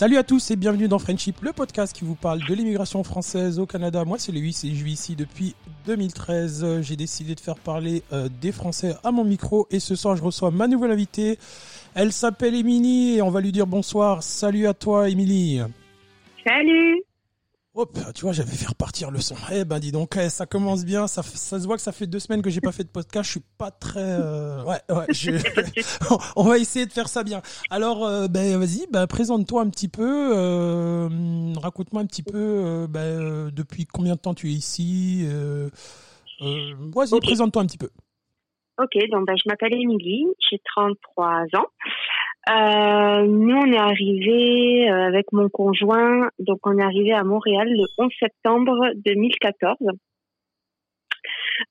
Salut à tous et bienvenue dans Friendship, le podcast qui vous parle de l'immigration française au Canada. Moi c'est Louis et je vis ici depuis 2013. J'ai décidé de faire parler euh, des Français à mon micro et ce soir je reçois ma nouvelle invitée. Elle s'appelle Émilie et on va lui dire bonsoir. Salut à toi Émilie. Salut Hop, tu vois, j'avais fait repartir le son. Eh ben, dis donc, eh, ça commence bien. Ça, ça se voit que ça fait deux semaines que j'ai pas fait de podcast. Je suis pas très. Euh, ouais, ouais. Je... on va essayer de faire ça bien. Alors, euh, ben, vas-y, ben, présente-toi un petit peu. Euh, Raconte-moi un petit peu. Ben, depuis combien de temps tu es ici Vas-y, okay. présente-toi un petit peu. Ok, donc ben, je m'appelle Émilie. J'ai 33 ans. Euh, nous, on est arrivé euh, avec mon conjoint, donc on est arrivé à Montréal le 11 septembre 2014.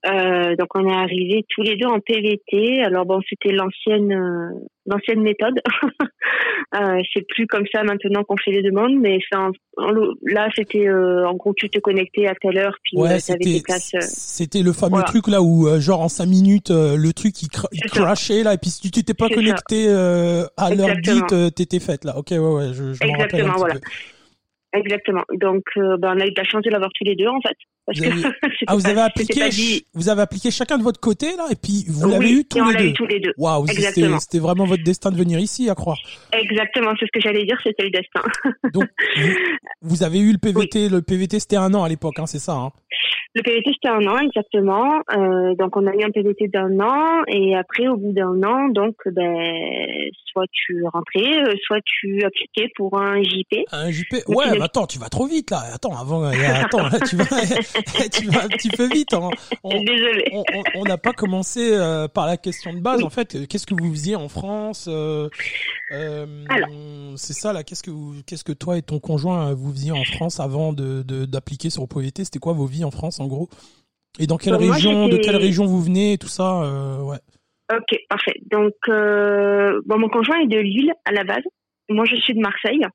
Euh, donc on est arrivé tous les deux en PVT. Alors bon, c'était l'ancienne euh, l'ancienne méthode. euh, c'est plus comme ça maintenant qu'on fait les demandes, mais en, en, là c'était en gros tu te connectais à telle heure puis ouais, c'était c'était le fameux voilà. truc là où genre en cinq minutes le truc il, cra il crashait là et puis si tu t'étais pas connecté à l'heure dite t'étais faite là. Ok ouais ouais je, je Exactement voilà. Peu. Exactement. Donc, ben, on a eu de la chance de l'avoir tous les deux, en fait. Vous avez... ah, vous avez appliqué, vous avez appliqué chacun de votre côté, là, et puis vous l'avez oui, eu tous les, eu tous les deux. Waouh, c'était vraiment votre destin de venir ici, à croire. Exactement, c'est ce que j'allais dire, c'était le destin. Donc, vous, vous, avez eu le PVT, oui. le PVT c'était un an à l'époque, hein, c'est ça, hein le PVT, c'était un an, exactement. Euh, donc, on a eu un PVT d'un an. Et après, au bout d'un an, donc, ben, soit tu rentrais, euh, soit tu appliquais pour un JP. Un JP Ouais, mais attends, tu vas trop vite, là. Attends, avant, attends, là, tu, vas, tu vas un petit peu vite. Hein. On, Désolée. On n'a pas commencé euh, par la question de base. Oui. En fait, qu'est-ce que vous faisiez en France euh, C'est ça, là. Qu'est-ce que vous, qu'est-ce que toi et ton conjoint, vous faisiez en France avant de, d'appliquer de, sur le PVT C'était quoi vos vies en France? En gros Et dans quelle Donc, région, moi, de quelle région vous venez, tout ça, euh, ouais. Ok, parfait. Donc, euh, bon, mon conjoint est de Lille à la base. Moi, je suis de Marseille.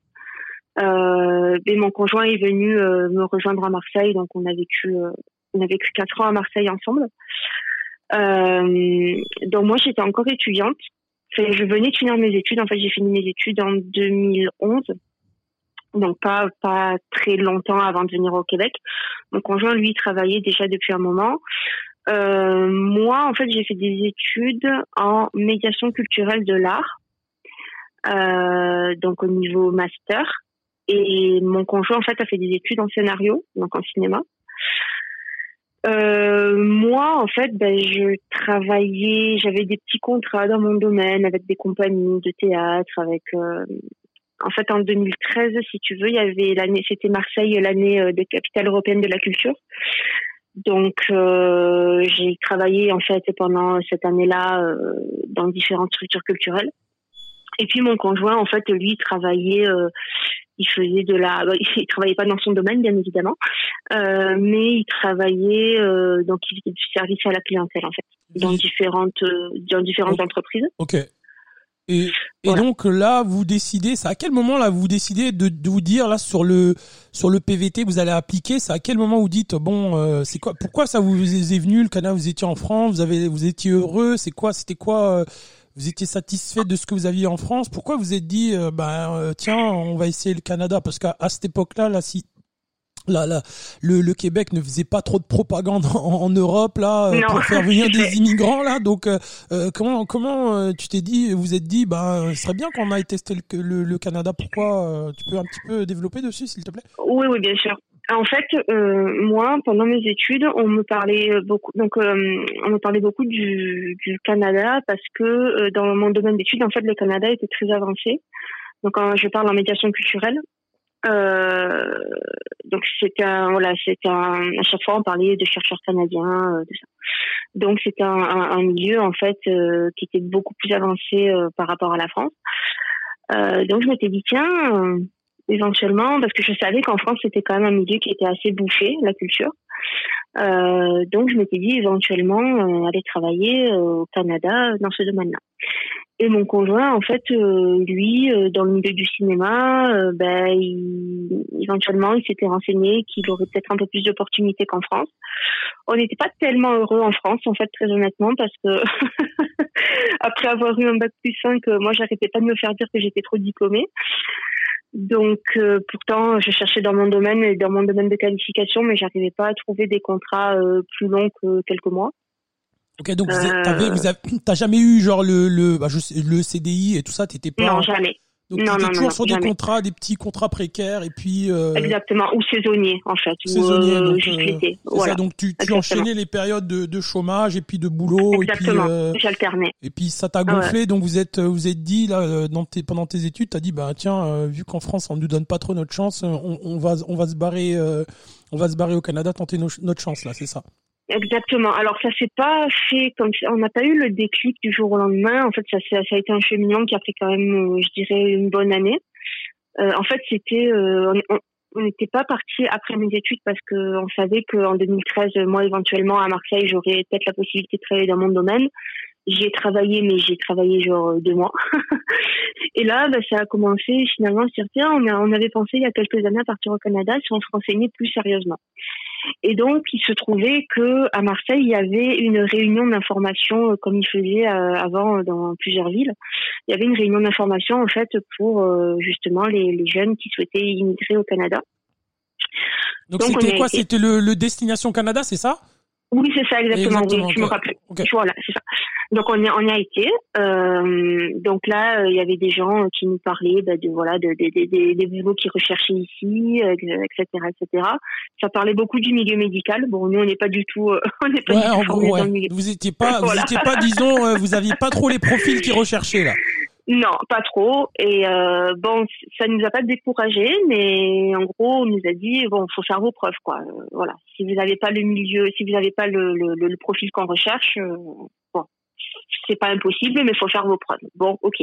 Euh, et mon conjoint est venu euh, me rejoindre à Marseille, donc on a vécu, euh, on a vécu quatre ans à Marseille ensemble. Euh, donc moi, j'étais encore étudiante. Enfin, je venais de finir mes études. En fait, j'ai fini mes études en 2011 donc pas pas très longtemps avant de venir au Québec. Mon conjoint lui travaillait déjà depuis un moment. Euh, moi en fait j'ai fait des études en médiation culturelle de l'art, euh, donc au niveau master. Et mon conjoint en fait a fait des études en scénario, donc en cinéma. Euh, moi, en fait, ben, je travaillais, j'avais des petits contrats dans mon domaine avec des compagnies de théâtre, avec euh, en fait, en 2013, si tu veux, il y avait l'année, c'était Marseille, l'année euh, des capitales européennes de la culture. Donc, euh, j'ai travaillé en fait pendant cette année-là euh, dans différentes structures culturelles. Et puis mon conjoint, en fait, lui, travaillait, euh, il faisait de la, il travaillait pas dans son domaine, bien évidemment, mais il travaillait donc il faisait du service à la clientèle en fait, dans différentes, dans différentes entreprises. Ok. Et, et voilà. donc là, vous décidez, c'est à quel moment là vous décidez de, de, vous dire là sur le sur le PVT vous allez appliquer, c'est à quel moment vous dites bon euh, c'est quoi pourquoi ça vous est venu le Canada vous étiez en France, vous avez vous étiez heureux, c'est quoi c'était quoi euh, vous étiez satisfait de ce que vous aviez en France, pourquoi vous êtes dit euh, ben tiens, on va essayer le Canada parce qu'à cette époque-là là si Là, là, le, le, Québec ne faisait pas trop de propagande en, en Europe là non, pour faire venir des immigrants là. Donc euh, comment comment euh, tu t'es dit, vous êtes dit, ben ce serait bien qu'on aille tester le, le, le Canada. Pourquoi euh, Tu peux un petit peu développer dessus, s'il te plaît? Oui, oui, bien sûr. En fait, euh, moi, pendant mes études, on me parlait beaucoup, donc euh, on me parlait beaucoup du, du Canada parce que euh, dans mon domaine d'études, en fait, le Canada était très avancé. Donc, quand je parle en médiation culturelle, euh, donc c'était un, voilà, c'était un, à chaque fois on parlait de chercheurs canadiens, euh, de ça. Donc c'était un, un, un, milieu en fait euh, qui était beaucoup plus avancé euh, par rapport à la France. Euh, donc je m'étais dit tiens, éventuellement parce que je savais qu'en France c'était quand même un milieu qui était assez bouché la culture. Donc je m'étais dit éventuellement aller travailler au Canada dans ce domaine-là. Et mon conjoint, en fait, euh, lui, euh, dans le milieu du cinéma, euh, ben, il, éventuellement, il s'était renseigné qu'il aurait peut-être un peu plus d'opportunités qu'en France. On n'était pas tellement heureux en France, en fait, très honnêtement, parce que après avoir eu un bac plus 5, moi, j'arrêtais pas de me faire dire que j'étais trop diplômée. Donc pourtant, je cherchais dans mon domaine et dans mon domaine de qualification, mais j'arrivais pas à trouver des contrats plus longs que quelques mois. Ok, donc vous t'as jamais eu genre le le bah, le CDI et tout ça, t'étais pas. Non, jamais. Donc non, non, toujours sur des contrats, des petits contrats précaires et puis. Euh... Exactement, ou saisonniers en fait. Saisonniers, euh, donc. Euh, voilà. ça, donc tu, tu enchaînais les périodes de, de, chômage et puis de boulot. Exactement. Et puis, j'alternais. Et puis ça t'a gonflé, donc vous êtes vous êtes dit là euh, dans tes, pendant tes études, t'as dit bah tiens vu qu'en France on nous donne pas trop notre chance, on, on va on va se barrer on va se barrer au Canada tenter notre chance là, c'est ça? Exactement. Alors ça s'est pas fait comme ça. On n'a pas eu le déclic du jour au lendemain. En fait, ça, ça, a été un cheminement qui a pris quand même, euh, je dirais, une bonne année. Euh, en fait, c'était, euh, on n'était pas parti après mes études parce que on savait qu'en 2013, moi éventuellement à Marseille, j'aurais peut-être la possibilité de travailler dans mon domaine. J'y ai travaillé, mais j'ai travaillé genre deux mois. et là, bah, ça a commencé finalement à se dire tiens, on, a, on avait pensé il y a quelques années à partir au Canada si on se renseignait plus sérieusement. Et donc, il se trouvait que à Marseille, il y avait une réunion d'information, euh, comme il faisait euh, avant dans plusieurs villes. Il y avait une réunion d'information en fait pour euh, justement les, jeunes qui souhaitaient immigrer au Canada. Donc, c'était quoi? C'était le, le Destination Canada, c'est ça? Oui, c'est ça exactement. exactement me rappelle. Voilà, c'est ça. Donc on y, on y a été. Euh, donc là, euh, il y avait des gens qui nous parlaient bah, de voilà de, de, de, des boulots qu'ils recherchaient ici, etc., euh, etc. Ça parlait beaucoup du milieu médical. Bon, nous on n'est pas du tout, euh, on n'est pas ouais, du tout ouais. milieu. Vous étiez pas, vous étiez pas, disons, vous aviez pas trop les profils qu'ils recherchaient là. Non, pas trop. Et euh, bon, ça nous a pas découragé, mais en gros, on nous a dit bon, faut faire vos preuves, quoi. Euh, voilà. Si vous n'avez pas le milieu, si vous n'avez pas le, profil qu'on recherche, euh, bon, c'est pas impossible, mais faut faire vos preuves. Bon, ok.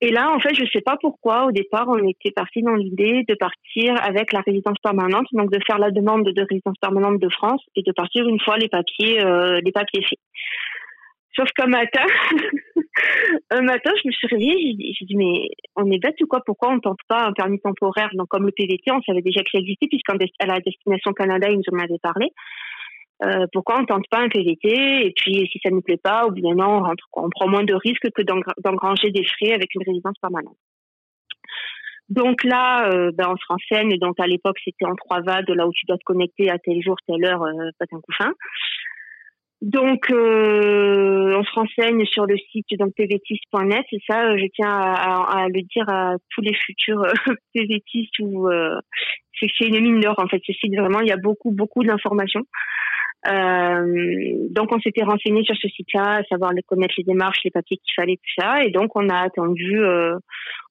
Et là, en fait, je sais pas pourquoi, au départ, on était parti dans l'idée de partir avec la résidence permanente, donc de faire la demande de résidence permanente de France et de partir une fois les papiers, euh, les papiers faits. Sauf qu'un matin, un matin, je me suis réveillée, j'ai dit, mais on est bête ou quoi? Pourquoi on tente pas un permis temporaire? Donc, comme le PVT, on savait déjà qu'il existait, puisqu'à la destination Canada, ils nous en avaient parlé. Euh, pourquoi on tente pas un PVT Et puis, si ça ne nous plaît pas, au bout d'un an, on rentre. On prend moins de risques que d'engranger des frais avec une résidence permanente. Donc là, euh, ben, on se renseigne. Donc à l'époque, c'était en trois vagues, là où tu dois te connecter à tel jour, telle heure, euh, pas un couffin. Donc, euh, on se renseigne sur le site donc pvtis.net et ça, euh, je tiens à, le dire à tous les futurs euh, ou euh, c'est une mine d'or en fait. Ce site vraiment, il y a beaucoup beaucoup d'informations. Donc, on s'était renseigné sur ce site-là, à savoir connaître les démarches, les papiers qu'il fallait, tout ça. Et donc, on a attendu,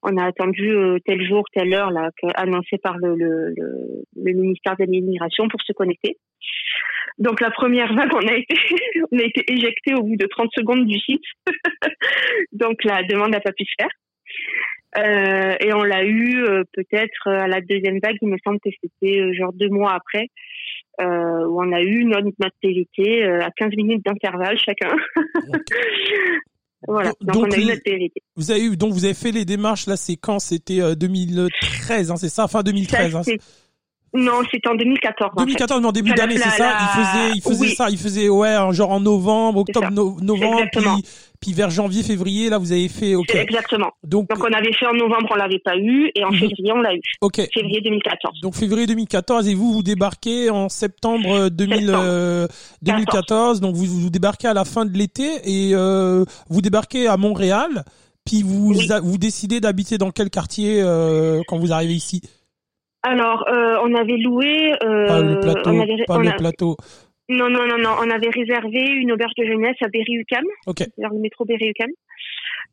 on a attendu tel jour, telle heure là, annoncé par le, le, le ministère de l'immigration pour se connecter. Donc la première vague, on a été, on a été éjecté au bout de 30 secondes du site. Donc la demande n'a pas pu se faire. Euh, et on l'a eu euh, peut-être à la deuxième vague, il me semble que c'était euh, genre deux mois après, euh, où on a eu notre, notre PVT à 15 minutes d'intervalle chacun. voilà, donc, on a eu notre PVT. Vous avez eu, donc vous avez fait les démarches, là c'est quand? C'était 2013, hein, c'est ça, fin 2013 ça, hein. Non, c'était en 2014. 2014, en, en début d'année, c'est ça. Il faisait, il faisait ça. Il faisait ouais, genre en novembre, octobre, novembre, puis, puis, vers janvier, février. Là, vous avez fait. Ok. Exactement. Donc, donc on avait fait en novembre, on l'avait pas eu, et en mhm. février, on l'a eu. Ok. Février 2014. Donc février 2014, et vous, vous débarquez en septembre 2000, euh, 2014. Donc vous, vous débarquez à la fin de l'été et euh, vous débarquez à Montréal. Puis vous, vous décidez d'habiter dans quel quartier euh, quand vous arrivez ici? Alors, euh, on avait loué. Euh, pas le plateau. On avait, pas le plateau. Non, non, non, non. On avait réservé une auberge de jeunesse à Berry-UQAM, okay. vers le métro Berry-UQAM.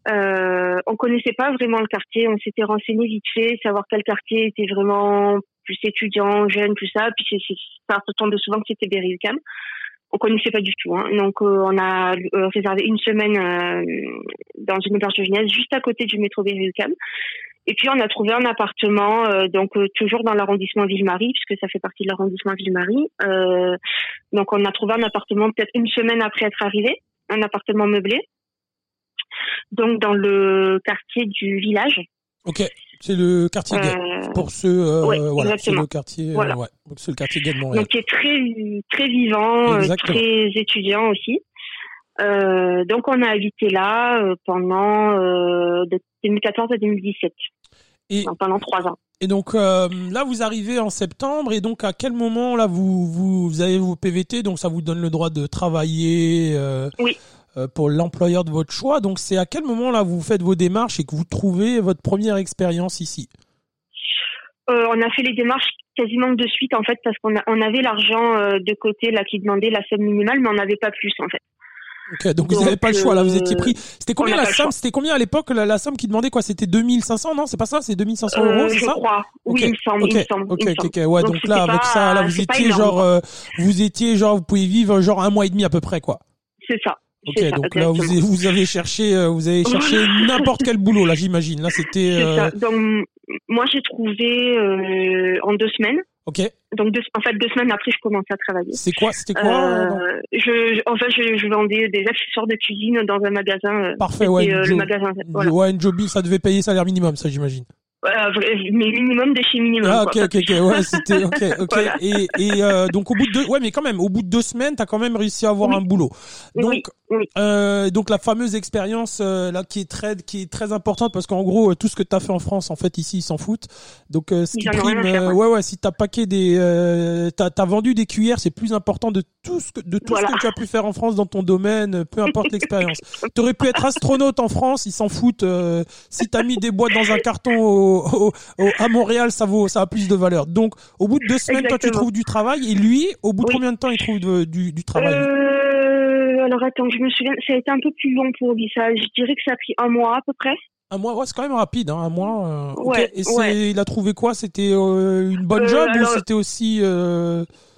Euh, on connaissait pas vraiment le quartier. On s'était renseigné vite fait, savoir quel quartier était vraiment plus étudiant, jeune, tout ça. Puis c'est, ça de souvent que c'était Berry-UQAM. On connaissait pas du tout. Hein. Donc euh, on a euh, réservé une semaine euh, dans une auberge de jeunesse juste à côté du métro Berry-UQAM. Et puis on a trouvé un appartement, euh, donc euh, toujours dans l'arrondissement Ville-Marie, puisque ça fait partie de l'arrondissement Ville-Marie. Euh, donc on a trouvé un appartement peut-être une semaine après être arrivé, un appartement meublé. Donc dans le quartier du village. Ok, c'est le quartier gay. Pour ceux, voilà, c'est le quartier, voilà. ouais, c'est le quartier gay de Montréal. Donc qui est très très vivant, très étudiant aussi. Euh, donc on a habité là pendant de 2014 à 2017. Et, pendant trois ans. Et donc euh, là, vous arrivez en septembre, et donc à quel moment là vous vous, vous avez vos PVT, donc ça vous donne le droit de travailler. Euh, oui. Euh, pour l'employeur de votre choix. Donc c'est à quel moment là vous faites vos démarches et que vous trouvez votre première expérience ici? Euh, On a fait les démarches quasiment de suite en fait parce qu'on on avait l'argent euh, de côté là qui demandait la somme minimale mais on n'avait pas plus en fait. Ok, donc, vous n'avez pas le choix là, vous étiez pris. C'était combien la somme C'était combien à l'époque la, somme qui demandait quoi C'était 2500 non C'est pas ça C'est 2500 euros, c'est ça crois. Oui, il me semble. Ok, ok, ok, ouais. Donc, là, avec ça, là, vous étiez genre, vous étiez genre, vous pouvez vivre genre un mois et demi à peu près quoi. C'est ça. Ok, donc là vous, vous, avez cherché, euh, vous avez cherché n'importe quel boulot là, j'imagine. Là, c'était. Euh, donc moi j'ai trouvé euh, en deux semaines. Ok. Donc deux, en fait deux semaines après je commençais à travailler. C'est quoi C'était quoi je, En fait je, je, vendais des accessoires de cuisine dans un magasin. Parfait, ouais. le magasin. Voilà. Ouais, une ça devait payer salaire minimum, ça j'imagine. Euh, mais minimum de chez minimum. Ah, ok, ok, ok, ouais, c'était, ok, ok. Et, et euh, donc au bout de deux, ouais, mais quand même, au bout de deux semaines, t'as quand même réussi à avoir un boulot. Donc, Euh, donc la fameuse expérience euh, là qui est très, qui est très importante parce qu'en gros, tout ce que t'as fait en France, en fait, ici, ils s'en foutent. Donc, euh, ce qui prime, ouais, ouais, si t'as paqué des, t'as, t'as vendu des cuillères, c'est plus important de tout ce que, de tout ce que tu as pu faire en France dans ton domaine, peu importe l'expérience. T'aurais pu être astronaute en France, ils s'en foutent. si t'as mis des boîtes dans un carton au à Montréal, ça vaut, ça a plus de valeur. Donc, au bout de deux semaines, toi, tu trouves du travail, et lui, au bout de combien de temps il trouve du, du, travail? Euh, Alors attends, je me souviens, ça a été un peu plus long pour lui. Ça, je dirais que ça a pris un mois à peu près. Un mois, ouais, c'est quand même rapide, hein, un mois. Euh, ouais, Et il a trouvé quoi? C'était euh, une bonne job ou c'était aussi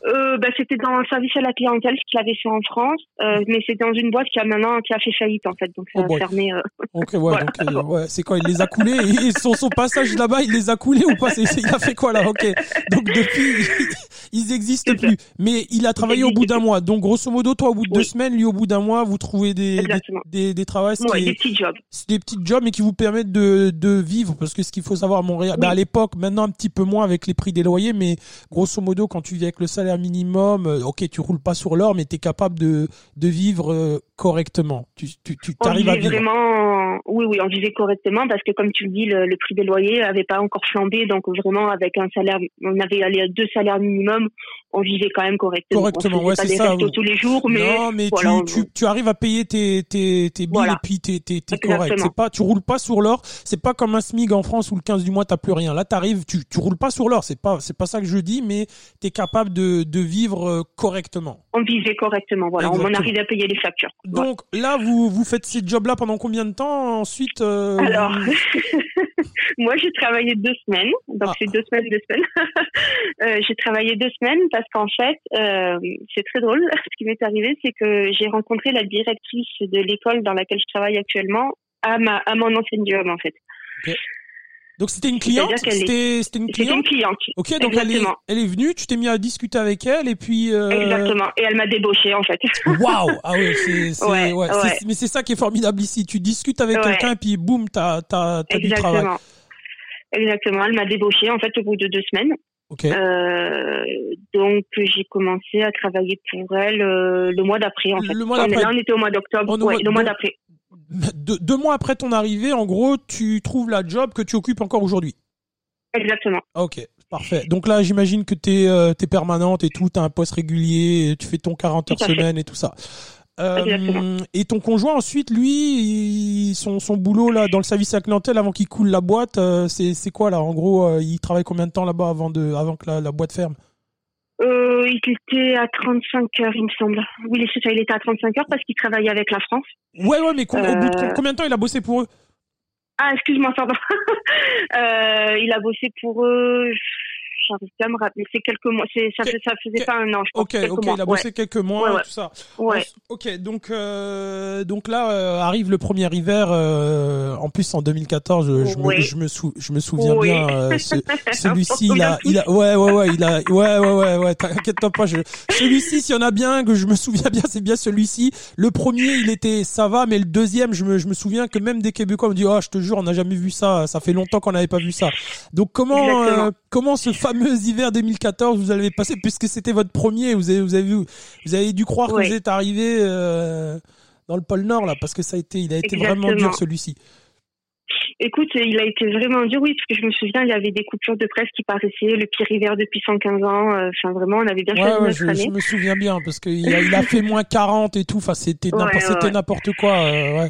euh, bah, c'était dans un service à la clientèle ce qu'il avait fait en France, euh, mais c'est dans une boîte qui a maintenant qui a fait faillite en fait, donc ça oh a fermé. Euh... Ok, ouais, donc euh, ouais, c'est quoi Il les a coulés? Et son, son passage là-bas, il les a coulés ou pas? C'est, Il a fait quoi là? Ok, donc depuis ils existent plus, mais il a travaillé au bout d'un mois. Donc grosso modo, toi au bout de deux semaines, lui au bout d'un mois, vous trouvez des des, des, des travaux, ouais, des petits jobs, des petits jobs, mais qui vous permettent de de vivre. Parce que ce qu'il faut savoir à Montréal, bah, à l'époque, maintenant un petit peu moins avec les prix des loyers, mais grosso modo quand tu vis avec le salaire minimum euh, ok, tu roules pas sur l'or, mais tu es capable de, de vivre euh, correctement. Tu, tu, tu arrives à vivre. Vraiment, oui, oui, on vivait correctement parce que comme tu le dis, le, prix des loyers avait pas encore flambé, donc vraiment avec un salaire, on avait allé à deux salaires minimum, on vivait quand même correctement. Correctement, ouais, c'est ça. tous les jours, mais non, mais tu, tu, arrives à payer tes tes tes billes et puis t'es t'es correct. C'est pas, tu roules pas sur l'or. C'est pas comme un SMIC en France où le 15 du mois t'as plus rien. Là, t'arrives, tu tu roules pas sur l'or. C'est pas c'est pas ça que je dis, mais t'es capable de de vivre euh, correctement. On vivait correctement, voilà. On On arrive à payer les factures. Donc là, vous vous faites ces jobs-là pendant combien de temps Ensuite. Euh, Alors, moi, j'ai travaillé deux semaines. Donc ah. c'est deux semaines, deux semaines. euh, j'ai travaillé deux semaines parce qu'en fait, euh, c'est très drôle. Ce qui m'est arrivé, c'est que j'ai rencontré la directrice de l'école dans laquelle je travaille actuellement à ma à mon ancienne job en fait. Donc c'était une cliente? C'était une cliente une cliente? Ok, donc elle est, elle est venue, tu t'es mis à discuter avec elle et puis... Euh... Exactement, et elle m'a débauché en fait. Waouh Ah oui, c'est... Ouais, ouais, Mais c'est ça qui est formidable ici, tu discutes avec quelqu'un et puis boum, t'as as, du travail. Exactement, elle m'a débauché en fait au bout de deux semaines. Okay. Euh, donc j'ai commencé à travailler pour elle euh, le mois d'après en fait. Le mois d'après. On, était au mois d'octobre. Ouais, le mois d'après deux, mois après ton arrivée, en gros, tu trouves la job que tu occupes encore aujourd'hui. Exactement. Ok, parfait. Donc là, j'imagine que tu es, euh, permanente et tout, tu as un poste régulier, tu fais ton 40 heures semaine et tout ça. Euh, et ton conjoint ensuite, lui, son, son boulot là dans le service à clientèle avant qu'il coule la boîte, euh, c'est quoi là? En gros, il travaille combien de temps là-bas avant de avant que la boîte ferme? Euh, il était à 35 heures, il me semble. Oui, c'est ça, il était à 35 heures parce qu'il travaillait avec la France. Ouais, ouais, mais au bout de euh, combien de temps il a bossé pour eux? Ah, excuse-moi, pardon. euh, il a bossé pour eux, j'arrive pas à me rappeler. C'est quelques mois. C'est ça, ça faisait pas un an. Je pense, ok, ok. Mois. Il a bossé quelques mois, ouais, ouais. tout ça. Ouais. Ok, donc euh, donc là euh, arrive le premier hiver. Euh, en plus en 2014, je, je me je me, sou, je me souviens bien. Euh, ce, celui-ci, il a il a ouais ouais ouais il a ouais ouais ouais ouais. T'inquiète pas. Je, celui-ci, s'il y en a bien que je me souviens bien, c'est bien celui-ci. Le premier, il était ça va, mais le deuxième, je me je me souviens que même des Québécois me disent oh je te jure, on n'a jamais vu ça. Ça fait longtemps qu'on n'avait pas vu ça. Donc comment euh, comment ce fameux hiver 2014 vous avez passé puisque c'était votre premier vous avez vous avez vu vous avez dû croire que vous êtes arrivé euh, dans le pôle Nord là parce que ça a été il a été vraiment dur celui-ci. Écoute, il a été vraiment dur, oui, parce que je me souviens, il y avait des coupures de presse qui paraissaient, le pire hiver depuis 115 ans. euh, Enfin, vraiment, on avait bien choisi Ouais, ouais, notre je, année. je me souviens bien parce qu'il a, il a fait moins 40 et tout. Enfin, c'était Ouais, n'importe, quoi. euh.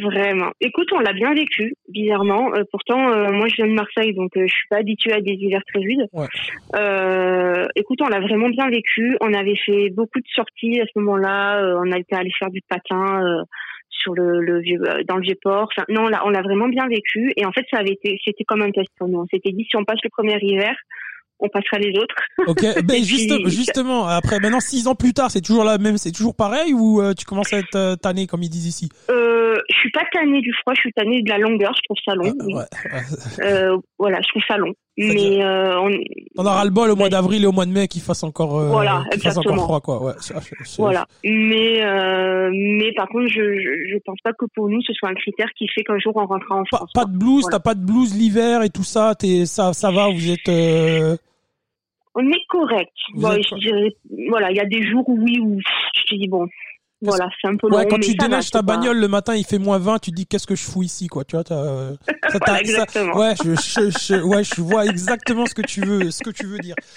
Vraiment. Écoute, on l'a bien vécu, bizarrement. Euh, pourtant, euh, moi, je viens de Marseille, donc euh, je suis pas habituée à des hivers très rudes. Ouais. Euh, écoute, on l'a vraiment bien vécu. On avait fait beaucoup de sorties à ce moment-là. Euh, on a été allé faire du patin euh, sur le, le vieux, euh, dans le vieux port. Enfin, non, on l'a vraiment bien vécu. Et en fait, ça avait été, c'était comme un test pour nous. On s'était dit, si on passe le premier hiver, on passera les autres. Ok. Ben juste, puis- justement, après, maintenant, six ans plus tard, c'est toujours la même, c'est toujours pareil ou euh, tu commences à être euh, tanné comme ils disent ici? Euh, je suis pas tannée du froid, je suis tannée de la longueur. Je trouve ça long. Ah, oui. ouais, ouais. Euh, voilà, je trouve ça long. Mais euh, on, On aura le bol au mois d'avril et au mois de mai qu'il fasse encore, euh, Voilà, qu'il fasse encore exactement. froid, quoi. Ouais. Voilà. Mais euh, mais par contre, je, je je pense pas que pour nous ce soit un critère qui fait qu'un jour on rentrera en France. pas de blues, Voilà. t'as pas de blues l'hiver et tout ça. T'es, ça, ça va. Vous êtes. On est correct. Vous Bon, êtes je quoi dirais, voilà, il y a des jours où oui où je te dis bon, voilà, c'est un peu long. Ouais, quand mais tu déneiges ta pas- bagnole le matin, il fait moins 20, tu te dis qu'est-ce que je fous ici, quoi. Tu vois, t'as, euh, ça, Voilà, t'as- ça- exactement. ouais, je, je, je- ouais, je vois exactement ce que tu veux, ce que tu veux dire.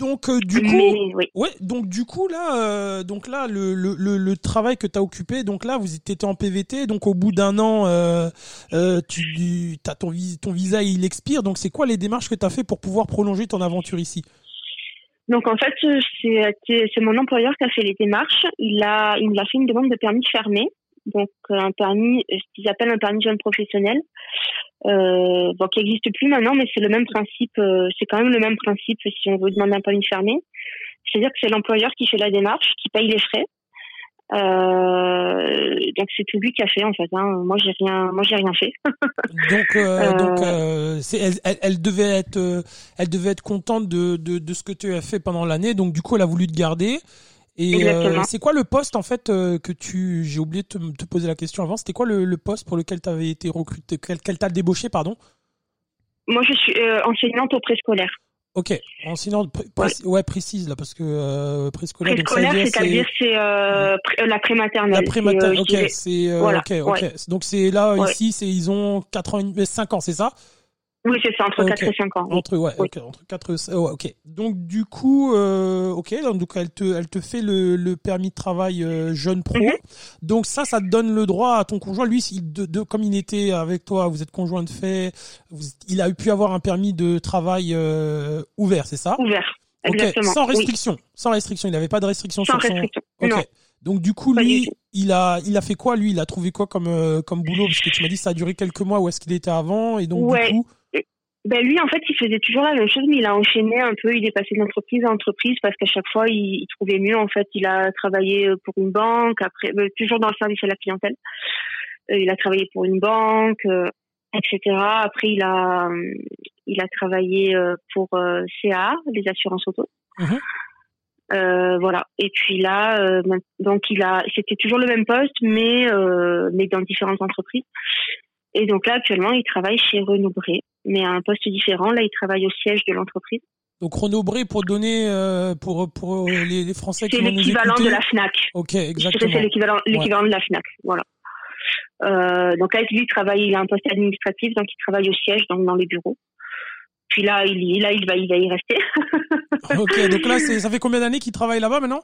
Donc, euh, du coup, Mais oui. ouais, donc du coup là, euh, donc là, le, le, le, le travail que t'as occupé, donc là, vous étiez en PVT, donc au bout d'un an, euh, tu, t'as ton, vis- ton visa il expire, donc c'est quoi les démarches que t'as fait pour pouvoir prolonger ton aventure ici? Donc en fait, c'est c'est mon employeur qui a fait les démarches. Il a il me a fait une demande de permis fermé, donc un permis, ce qu'ils appellent un permis jeune professionnel, euh, bon, qui n'existe plus maintenant, mais c'est le même principe. euh, c'est quand même le même principe si on veut demander un permis fermé. C'est-à-dire que c'est l'employeur qui fait la démarche, qui paye les frais. Euh, donc c'est tout lui qui a fait en fait. Hein. Moi j'ai rien, moi j'ai rien fait. Donc, euh, Euh, euh, elle, elle, elle devait être, elle devait être contente de, de, de ce que tu as fait pendant l'année. Donc, du coup, elle a voulu te garder. Et euh, c'est quoi le poste en fait euh, que tu, j'ai oublié de te, te poser la question avant. C'était quoi le, le poste pour lequel tu avais été recruté, quel, quel t'a débauché, pardon? Moi je suis euh, enseignante au préscolaire. Ok, enseignante, pré- ouais. précise là parce que préscolaire. Préscolaire, dire c'est-à-dire c'est la prématernelle. la prématernelle. ok, c'est ok. Donc c'est là Ouais. ici, c'est ils ont 4 ans, et demi- 5 ans, c'est ça? Oui, c'est ça, entre Ok. 4 et 5 ans. oui. Entre ouais, Oui. entre 4 et ouais, ok. Donc du coup euh, OK, donc elle te elle te fait le, le permis de travail euh, jeune pro. Mhm. Donc ça ça te donne le droit à ton conjoint lui s'il de, de- comme il était avec toi, vous êtes conjoint de fait, vous- il a pu avoir un permis de travail euh, ouvert, c'est ça? Ouvert. Exactement. sans oui. restriction, sans restriction, il n'avait pas de restriction Sans sur son restriction. OK. Non. Donc du coup lui, il a il a fait quoi lui? Il a trouvé quoi comme euh, comme boulot? Parce que tu m'as dit ça a duré quelques mois où est-ce qu'il était avant et donc Ouais. du coup Ben lui, en fait, il faisait toujours la même chose, mais il a enchaîné un peu. Il est passé d'entreprise à entreprise parce qu'à chaque fois, il, il trouvait mieux. En fait, il a travaillé euh, pour une banque, après euh, toujours dans le service à la clientèle. Euh, il a travaillé pour une banque, euh, etc. Après, il a euh, il a travaillé euh, pour euh, CA, les assurances auto. Mhm. Euh, voilà. Et puis là, euh, ma- donc il a, c'était toujours le même poste, mais euh, mais dans différentes entreprises. Et donc là, actuellement, il travaille chez Renaud Bré, mais à un poste différent. Là, il travaille au siège de l'entreprise. Donc Renaud Bré pour donner euh, pour pour les, les Français qui C'est l'équivalent de la Fnac. Ok, exactement. c'est l'équivalent, l'équivalent de la Fnac. Voilà. Euh, donc là, lui, il travaille, il a un poste administratif, donc il travaille au siège, donc dans les bureaux. Puis là, il, là, il va, il va y rester. ok, donc là ça fait combien d'années qu'il travaille là-bas maintenant?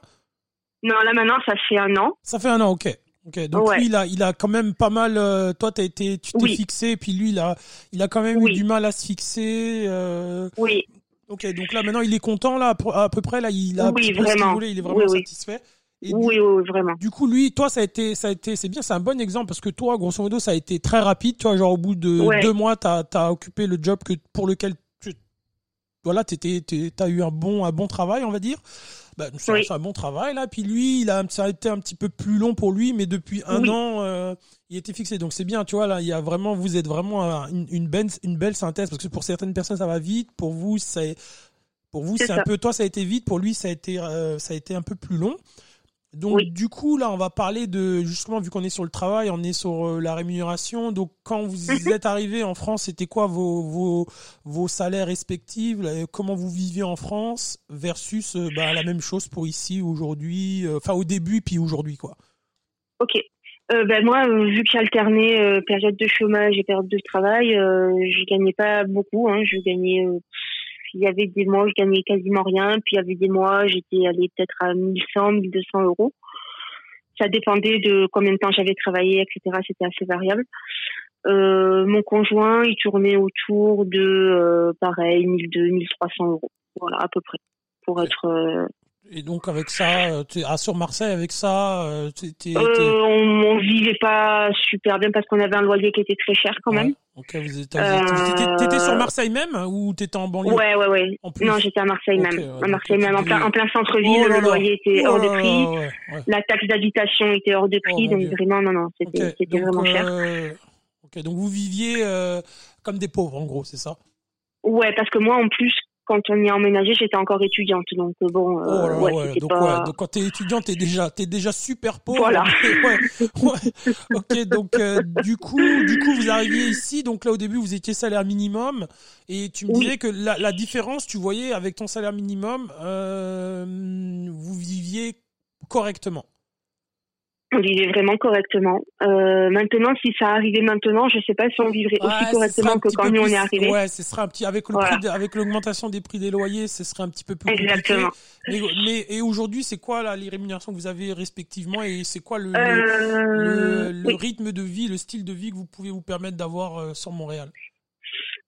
Non, là maintenant, ça fait un an. Ça fait un an, ok. Ok, donc Ouais. lui il a il a quand même pas mal. euh, toi t'as été tu t'es Oui. fixé, puis lui il a il a quand même eu du mal à se fixer. euh, Oui, Ok, donc là maintenant il est content là à peu- près là il a Oui, vraiment. voulait, il est vraiment satisfait. Et oui, oui, vraiment. Du coup, lui, toi, ça a été, ça a été, c'est bien, c'est un bon exemple parce que toi, grosso modo, ça a été très rapide. Tu vois, genre au bout de Ouais. deux mois, t'as, as occupé le job que pour lequel tu, voilà, t'étais, t'as eu un bon, un bon travail, on va dire. Ben, c'est, Oui. un bon travail là. Puis lui, il a, ça a été un petit peu plus long pour lui, mais depuis un Oui. an, euh, il était fixé. Donc c'est bien, tu vois là, il y a vraiment, vous êtes vraiment un- une, une belle, une belle synthèse parce que pour certaines personnes ça va vite, pour vous c'est, pour vous C'est un peu, toi ça a été vite, pour lui ça a été, euh, ça a été un peu plus long. Donc Oui. du coup là on va parler de justement vu qu'on est sur le travail, on est sur euh, la rémunération. Donc quand vous Mhm. êtes arrivé en France, c'était quoi vos, vos vos salaires respectifs là, Comment vous viviez en France versus euh, bah, la même chose pour ici aujourd'hui, euh, enfin au début puis aujourd'hui quoi? Ok. ben moi, vu que j'alternais période de chômage et période de travail, je gagnais pas beaucoup. Hein, je gagnais, il y avait des mois où je gagnais quasiment rien, puis il y avait des mois j'étais allée peut-être à 1100, 1200 euros. Ça dépendait de combien de temps j'avais travaillé, etc. C'était assez variable. Euh, mon conjoint, il tournait autour de euh, pareil 1200, 1300 euros, voilà à peu près, pour être euh, Et donc avec ça, euh, t'es- ah, sur Marseille, avec ça, euh, t'es- t'es- t'es- Euh, on, on vivait pas super bien parce qu'on avait un loyer qui était très cher quand même. Ouais. Ok, vous t'étais- sur Marseille même ou t'étais en banlieue? Ouais, ouais, ouais. Non, j'étais à Marseille même. à Marseille même, en plein, en plein centre-ville, Oh le loyer était Oh hors de prix. là, ouais, ouais. La taxe d'habitation était hors de Oh, prix, mon donc Dieu. vraiment, non, non, c'était Ok, c'était donc, vraiment cher. euh, ok, donc vous viviez comme des pauvres en gros, c'est ça? Ouais, parce que moi, en plus, quand on y a emménagé, j'étais encore étudiante, donc euh, bon, Oh euh, ouais, ouais. Donc, pas. ouais, donc quand t'es étudiant, t'es déjà, t'es déjà super pauvre. Voilà. Ok, donc euh, du coup, du coup, vous arriviez ici. Donc là, au début, vous étiez salaire minimum, et tu me Oui. disais que la, la différence, tu voyais avec ton salaire minimum, euh, vous viviez correctement. On vivait vraiment correctement. Euh, maintenant, si ça arrivait maintenant, je sais pas si on vivrait Ouais, aussi correctement que quand nous on est arrivés. Ouais, ce serait un petit avec le Voilà. prix de- avec l'augmentation des prix des loyers, ce serait un petit peu plus compliqué. Exactement. Mais, mais et aujourd'hui, c'est quoi là les rémunérations que vous avez respectivement et c'est quoi le, le- Euh, le, le oui. rythme de vie, le style de vie que vous pouvez vous permettre d'avoir euh, sur Montréal?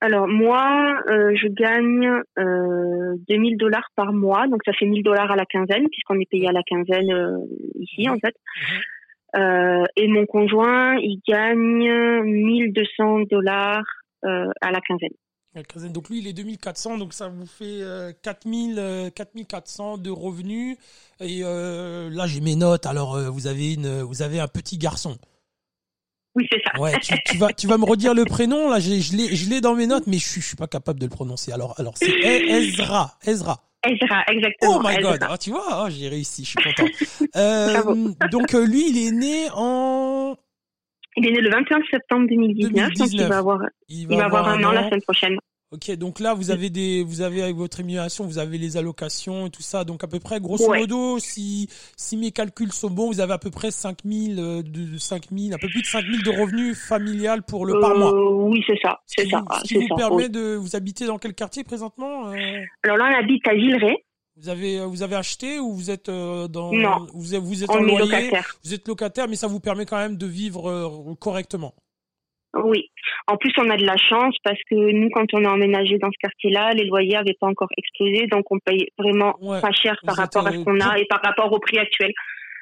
Alors moi, euh, je gagne euh, 2000 dollars par mois, donc ça fait 1000 dollars à la quinzaine, puisqu'on est payé à la quinzaine euh, ici en fait. Euh, et mon conjoint, il gagne 1200 dollars à la quinzaine. Donc lui, il est 2400, donc ça vous fait euh, 4000, euh, 4400 de revenus. Et là, j'ai mes notes. Alors, vous avez vous avez un petit garçon. Oui, c'est ça. Ouais, tu, tu vas, tu vas me redire le prénom. Là, je l'ai, je l'ai dans mes notes, mais je suis, je suis pas capable de le prononcer. Alors, alors, c'est E- Ezra, Ezra. Ezra, exactement. Oh my Ezra. god, ah, tu vois, ah, j'ai réussi, je suis content. Euh, donc euh, lui, il est né en, Il est né le 21 septembre 2019, donc il 2019. va avoir, il il va avoir un an la semaine prochaine. Ok, donc là, vous avez des, vous avez avec votre rémunération, vous avez les allocations et tout ça. Donc à peu près, grosso Ouais. modo, si, si mes calculs sont bons, vous avez à peu près 5000, euh, de 5000, un peu plus de 5000 de revenus familial pour le par mois. Euh, oui, c'est ça, Ce c'est ça, vous, ah, ce qui vous ça. permet oui. de, vous habitez dans quel quartier présentement euh? Alors là, on habite à Villeray. Vous avez, vous avez acheté ou vous êtes dans, Non. vous êtes, vous êtes en loyer, locataire. vous êtes locataire, mais ça vous permet quand même de vivre correctement? Oui. En plus, on a de la chance parce que nous, quand on a emménagé dans ce quartier-là, les loyers n'avaient pas encore explosé, donc on paye vraiment Ouais. pas cher par rapport à ce qu'on a et par rapport au prix actuel.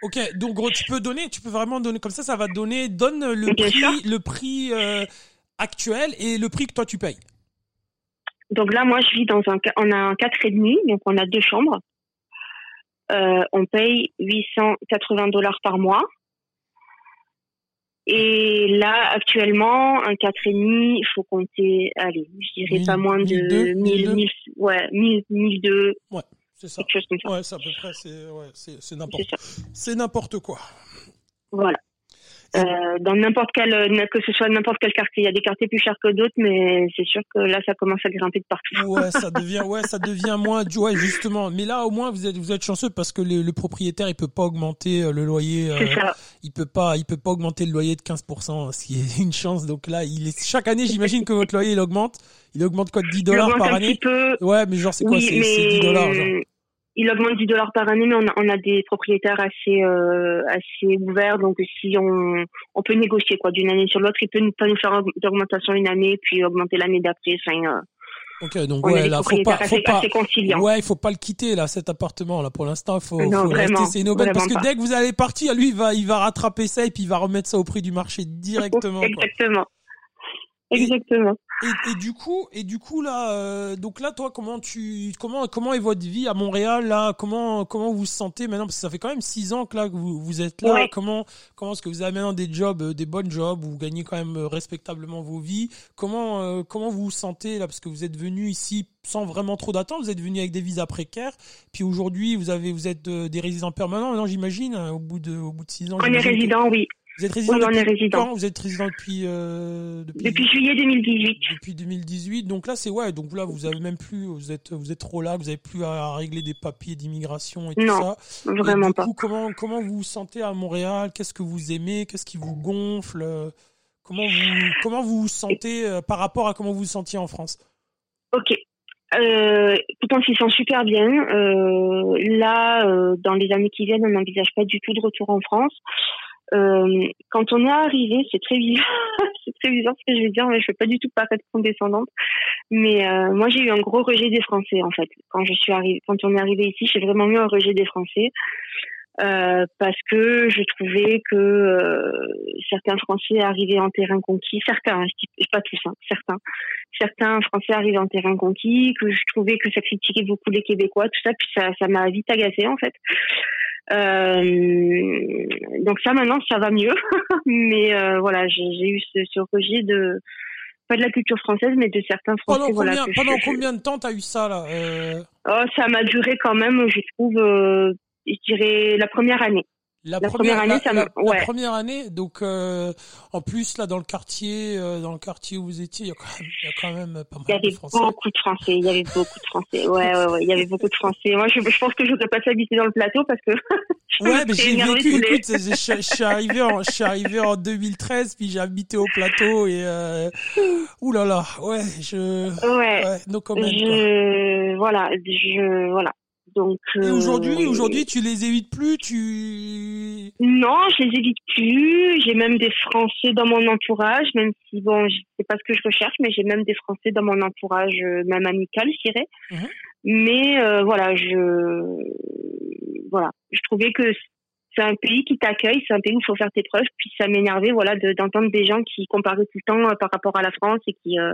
Ok, donc gros, tu peux donner, tu peux vraiment donner comme ça, ça va donner, donne le Bien prix, sûr. le prix euh, actuel et le prix que toi tu payes. Donc là, moi, je vis dans un, on a un quatre et demi, donc on a deux chambres. Euh, on paye 880 dollars par mois. Et là, actuellement, un quatre et demi, il faut compter, allez, je dirais pas moins de mille deux 1000, 1000, ouais, 1000, 1002, C'est ça. quelque chose comme ça. Ouais, c'est à peu près, ouais, c'est n'importe quoi. Voilà. Euh, dans n'importe quel, euh, que ce soit n'importe quel quartier, il y a des quartiers plus chers que d'autres, mais c'est sûr que là, ça commence à grimper de partout. Ouais, ça devient, ouais, ça devient moins, du- ouais, justement. Mais là, au moins, vous êtes, vous êtes chanceux parce que le, le propriétaire, il peut pas augmenter euh, le loyer. euh, C'est ça. il peut pas, il peut pas augmenter le loyer de 15%, ce qui est une chance. Donc là, il est, chaque année, j'imagine que votre loyer, il augmente. Il augmente quoi, de 10 Il dollars par un année? petit peu, Ouais, mais genre, c'est quoi? oui, c'est c'est 10 mais dollars, genre. Il augmente 10 dollars par année, mais on a, on a des propriétaires assez euh, assez ouverts, donc si on on peut négocier quoi d'une année sur l'autre, il peut nous- pas nous faire d'augmentation une année puis augmenter l'année d'après. Enfin, euh, Ok, donc on ouais, là, faut pas, faut pas, ouais, il faut pas le quitter là, cet appartement là. Pour l'instant, faut, Non, faut vraiment, rester c'est une aubaine parce que dès que vous allez partir, lui, il va, il va rattraper ça et puis il va remettre ça au prix du marché directement. quoi. Exactement. Et, et du coup, et du coup là, euh, donc là, toi, comment tu, comment, comment est votre vie à Montréal là? Comment, comment vous vous sentez maintenant? Parce que ça fait quand même six ans que là que vous, vous êtes là. Ouais. Comment, comment est-ce que vous avez maintenant des jobs, euh, des bons jobs où vous gagnez quand même euh, respectablement vos vies? Comment, euh, comment vous vous sentez là? Parce que vous êtes venu ici sans vraiment trop d'attente. Vous êtes venu avec des visas précaires. Puis aujourd'hui, vous avez, vous êtes euh, des résidents permanents. Maintenant, j'imagine, hein, au bout de, au bout de six ans. On est j'imagine que- résident, oui. Vous êtes résident Oui, on depuis est résident. quand? Vous êtes résident depuis, euh, Depuis juillet 2018. depuis 2018. Donc là, c'est ouais. Donc là, vous avez même plus, vous êtes, vous êtes trop là. Vous avez plus à régler des papiers d'immigration et tout Non, ça. Et Vraiment du pas. coup, comment comment vous vous sentez à Montréal? Qu'est-ce que vous aimez? Qu'est-ce qui vous gonfle? Comment vous comment vous vous sentez euh, par rapport à comment vous vous sentiez en France? Ok. Euh, on s'y sent super bien. Euh, là, dans les années qui viennent, on n'envisage pas du tout de retour en France. Euh, quand on est arrivé, c'est très bizarre, c'est très bizarre ce que je vais dire, mais je fais pas du tout paraître condescendante. Mais euh, moi, j'ai eu un gros rejet des Français en fait. Quand je suis arrivée, quand on est arrivé ici, j'ai vraiment eu un rejet des Français. Euh, parce que je trouvais que euh, certains Français arrivaient en terrain conquis, certains, dis pas tous, hein, certains, certains Français arrivaient en terrain conquis, que je trouvais que ça critiquait beaucoup les Québécois, tout ça, puis ça, ça m'a vite agacé en fait. Euh, donc ça maintenant ça va mieux, mais euh, voilà j'ai eu ce, ce rejet de pas de la culture française mais de certains Français. Pendant voilà, combien pendant je- combien de temps t'as eu ça là Euh, Oh, ça m'a duré quand même, je trouve, euh, je dirais la première année. La, La première année, la, ça me- ouais. la première année, donc euh, en plus là dans le quartier, euh, dans le quartier où vous étiez, il y a quand même, il y a quand même pas Il y mal de avait Français. beaucoup de Français. Il y avait beaucoup de Français. Ouais, ouais, ouais. Il y avait beaucoup de Français. Moi, je, je pense que je voudrais pas s'habiter dans le plateau parce que. Ouais, mais j'ai vécu. les- Écoute, je, suis arrivé, en, je suis arrivé en 2013, puis j'ai habité au plateau et euh, ouh là là, ouais, je, Ouais. ouais, no comment. quoi. Je, voilà, je, voilà. Donc. Et euh, aujourd'hui, aujourd'hui, tu les évites plus, tu. Non, je les évite plus. J'ai même des Français dans mon entourage, même si bon, je- c'est pas ce que je recherche, mais j'ai même des Français dans mon entourage, euh, même amical, je dirais. Mhm. Mais euh, voilà, je, voilà, je trouvais que c'est un pays qui t'accueille, c'est un pays où il faut faire tes preuves. Puis ça m'énervait, voilà, de- d'entendre des gens qui comparaient tout le temps par rapport à la France et qui, euh,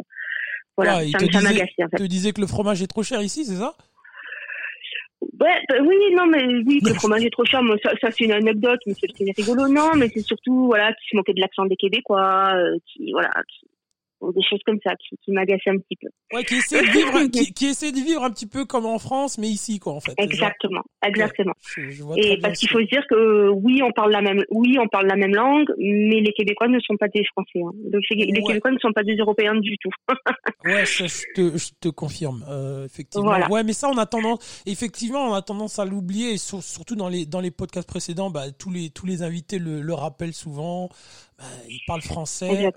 voilà, il ça, m'agaçait en fait. te disais que le fromage est trop cher ici, c'est ça? Ouais, bah oui, non, mais oui, que le fromage est trop cher, moi, ça, ça c'est une anecdote, mais c'est c'est rigolo, non, mais c'est surtout, voilà, qui se moquait de l'accent des Québécois, euh, qui, voilà, qui, des choses comme ça, qui, qui m'agaçaient un petit peu. Ouais, qui essaie de vivre, qui, qui essaie de vivre un petit peu comme en France, mais ici, quoi, en fait. Exactement, exactement. Je, je vois très Et parce ce qu'il faut se dire que oui, on parle la même, oui, on parle la même langue, mais les Québécois ne sont pas des Français. Hein. Donc les. Québécois ne sont pas des Européens du tout. Ouais, ça, je te, je te confirme, euh, effectivement. Voilà. Ouais, mais ça, on a tendance, effectivement, on a tendance à l'oublier, surtout dans les dans les podcasts précédents, bah, tous les tous les invités le, le rappellent souvent. Bah, ils parlent français,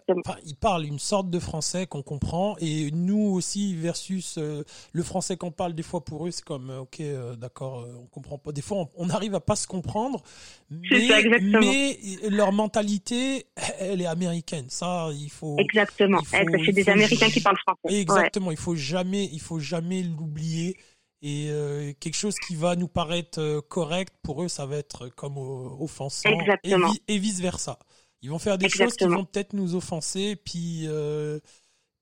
ils parlent une sorte de français qu'on comprend, et nous aussi versus euh, le français qu'on parle des fois pour eux, c'est comme, euh, ok, euh, d'accord, euh, on comprend pas. Des fois, on, arrive à pas se comprendre, mais ça, mais leur mentalité, elle est américaine. Ça, il faut. Exactement. il faut- Eh c'est il des faut Américains qui parlent français. Ouais. Exactement, il faut jamais, il faut jamais l'oublier. Et euh, quelque chose qui va nous paraître euh, correct pour eux, ça va être comme euh, offensant. Exactement. Et vice versa. Ils vont faire des choses qui vont peut-être nous offenser, puis euh,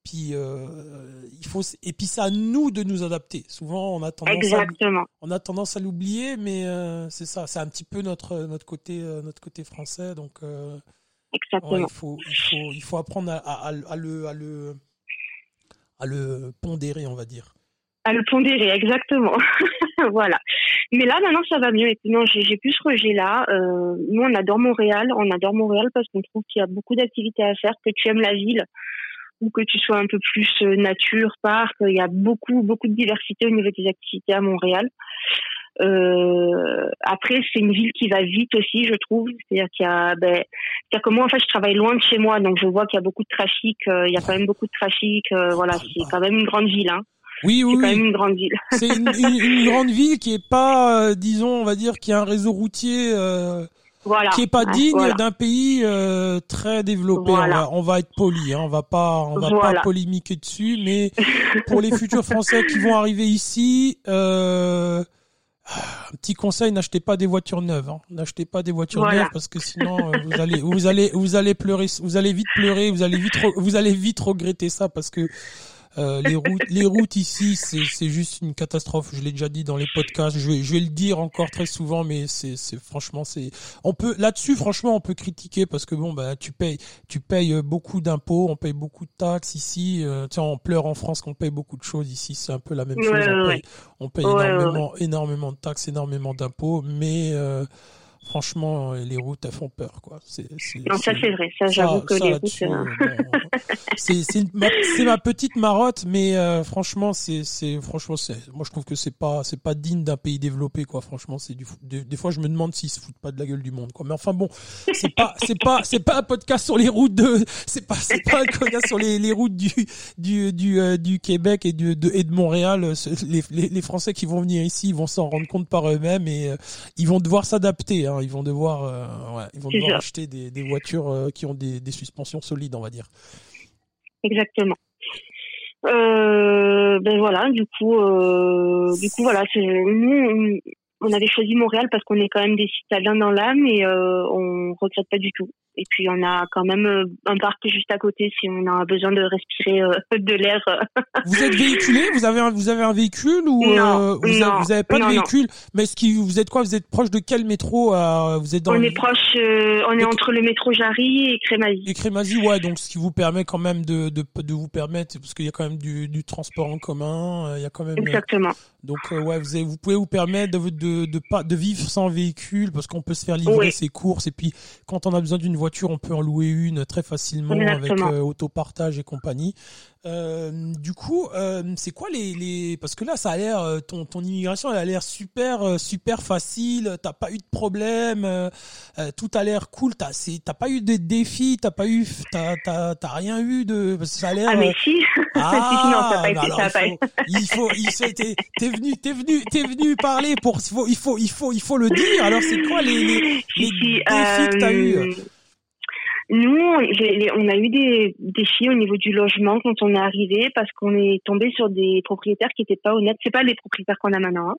puis euh, il faut et puis c'est à nous de nous adapter. Souvent, on a tendance à, Exactement. on a tendance à l'oublier, mais euh, c'est ça, c'est un petit peu notre notre côté notre côté français, donc. Ouais, il faut, il faut, il faut apprendre à, à- à- à le, à le, à le pondérer, on va dire. À le pondérer, exactement. voilà. Mais là, maintenant, ça va mieux. Et puis, non, j'ai plus ce rejet-là. Euh, nous, on adore Montréal. On adore Montréal parce qu'on trouve qu'il y a beaucoup d'activités à faire, que tu aimes la ville ou que tu sois un peu plus euh, nature, parc. Il y a beaucoup, beaucoup de diversité au niveau des activités à Montréal. Euh, après, c'est une ville qui va vite aussi, je trouve. C'est-à-dire qu'il y a, ben, c'est-à-dire que moi, en fait, je travaille loin de chez moi, donc je vois qu'il y a beaucoup de trafic. il y a quand même beaucoup de trafic. voilà, c'est quand même une grande ville. Hein. Oui, C'est oui, quand même une grande ville. C'est une, une- une grande ville qui est pas, euh, disons, on va dire, qui a un réseau routier euh, Voilà. qui est pas digne voilà. d'un pays euh, très développé. Voilà. On, va, on va être poli, hein, on va pas, on va pas polémiquer dessus, mais pour les futurs Français qui vont arriver ici, euh, un petit conseil n'achetez pas des voitures neuves. Hein. N'achetez pas des voitures neuves parce que sinon euh, vous allez, vous allez, vous allez pleurer, vous allez vite pleurer, vous allez vite, vous allez vite regretter ça parce que euh, les routes, les routes ici, c'est c'est juste une catastrophe. Je l'ai déjà dit dans les podcasts. Je vais, je vais le dire encore très souvent, mais c'est, c'est franchement, c'est. On peut là-dessus, franchement, on peut critiquer parce que bon, bah, tu payes, tu payes beaucoup d'impôts, on paye beaucoup de taxes ici. Euh, sais, on pleure en France qu'on paye beaucoup de choses. Ici, c'est un peu la même Ouais, chose. On paye, on paye Ouais, ouais, énormément, énormément de taxes, énormément d'impôts, mais euh, franchement, les routes elles font peur, quoi. C'est, non, ça c'est vrai. Ça, j'avoue que les routes. c'est c'est ma, ma, petite marotte, mais franchement, c'est franchement, c'est moi je trouve que c'est pas c'est pas digne d'un pays développé, quoi. Franchement, c'est du des, des, fois je me demande s'ils se foutent pas de la gueule du monde, quoi. Mais enfin bon, c'est pas c'est pas c'est pas un podcast sur les routes de c'est pas c'est pas un podcast sur les, les routes du du du, du Québec et du de, et de Montréal. Les, les, les Français qui vont venir ici, ils vont s'en rendre compte par eux-mêmes et ils vont devoir s'adapter. Hein. Ils vont devoir, euh, ouais, ils vont devoir acheter des, des voitures euh, qui ont des, des, suspensions solides, on va dire. Exactement. Euh, ben voilà, du coup, du coup voilà, c'est nous, on avait choisi Montréal parce qu'on est quand même des citadins dans l'âme et euh, on regrette pas du tout. Et puis on a quand même euh, un parc juste à côté si on a besoin de respirer euh, de l'air. vous êtes véhiculé? Vous avez un, vous avez un véhicule ou non, vous, non, avez, pas de véhicule? Mais ce qui vous êtes quoi? Vous êtes proche de quel métro Vous êtes dans On est proche. on est entre le métro Jarry et Crémazie. Et Crémazie, ouais. Donc ce qui vous permet quand même de de, de vous permettre parce qu'il y a quand même du, du transport en commun. Il y a quand même. Exactement. Donc ouais, vous, avez, vous pouvez vous permettre de, de de pas de vivre sans véhicule parce qu'on peut se faire livrer ses courses et puis quand on a besoin d'une voiture, on peut en louer une très facilement avec euh, autopartage et compagnie. Euh, du coup, euh, c'est quoi les, les parce que là ça a l'air euh, ton ton immigration elle a l'air super euh, super facile, t'as pas eu de problème, euh, tout a l'air cool, t'as c'est t'as pas eu de défis, t'as pas eu t'as t'as t'as rien eu de ça a l'air. Ah mais si. Ah, non, ça a pas été, ça a pas il faut il faut t'es t'es venu t'es venu t'es venu parler pour faut il faut il faut il faut le dire. Alors c'est quoi les les, les défis que t'as eu? Nous, on a eu des défis au niveau du logement quand on est arrivé parce qu'on est tombé sur des propriétaires qui n'étaient pas honnêtes. C'est pas les propriétaires qu'on a maintenant. Hein.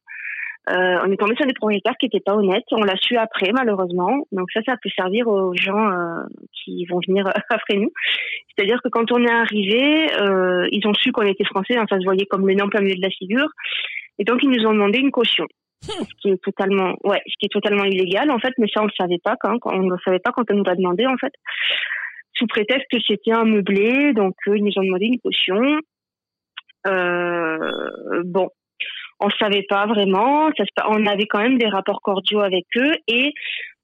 Euh, on est tombé sur des propriétaires qui n'étaient pas honnêtes. On l'a su après, malheureusement. Donc ça, ça peut servir aux gens euh, qui vont venir après nous. C'est-à-dire que quand on est arrivé, euh, ils ont su qu'on était français. Enfin, ça se voyait comme le nom plein milieu de la figure. Et donc, ils nous ont demandé une caution ce qui est totalement ouais qui est totalement illégal en fait mais ça on le savait pas quand on ne le savait pas quand on nous a demandé en fait. Sous prétexte que c'était un meublé donc ils nous ont demandé une caution. Euh, bon. On savait pas vraiment. Ça, on avait quand même des rapports cordiaux avec eux et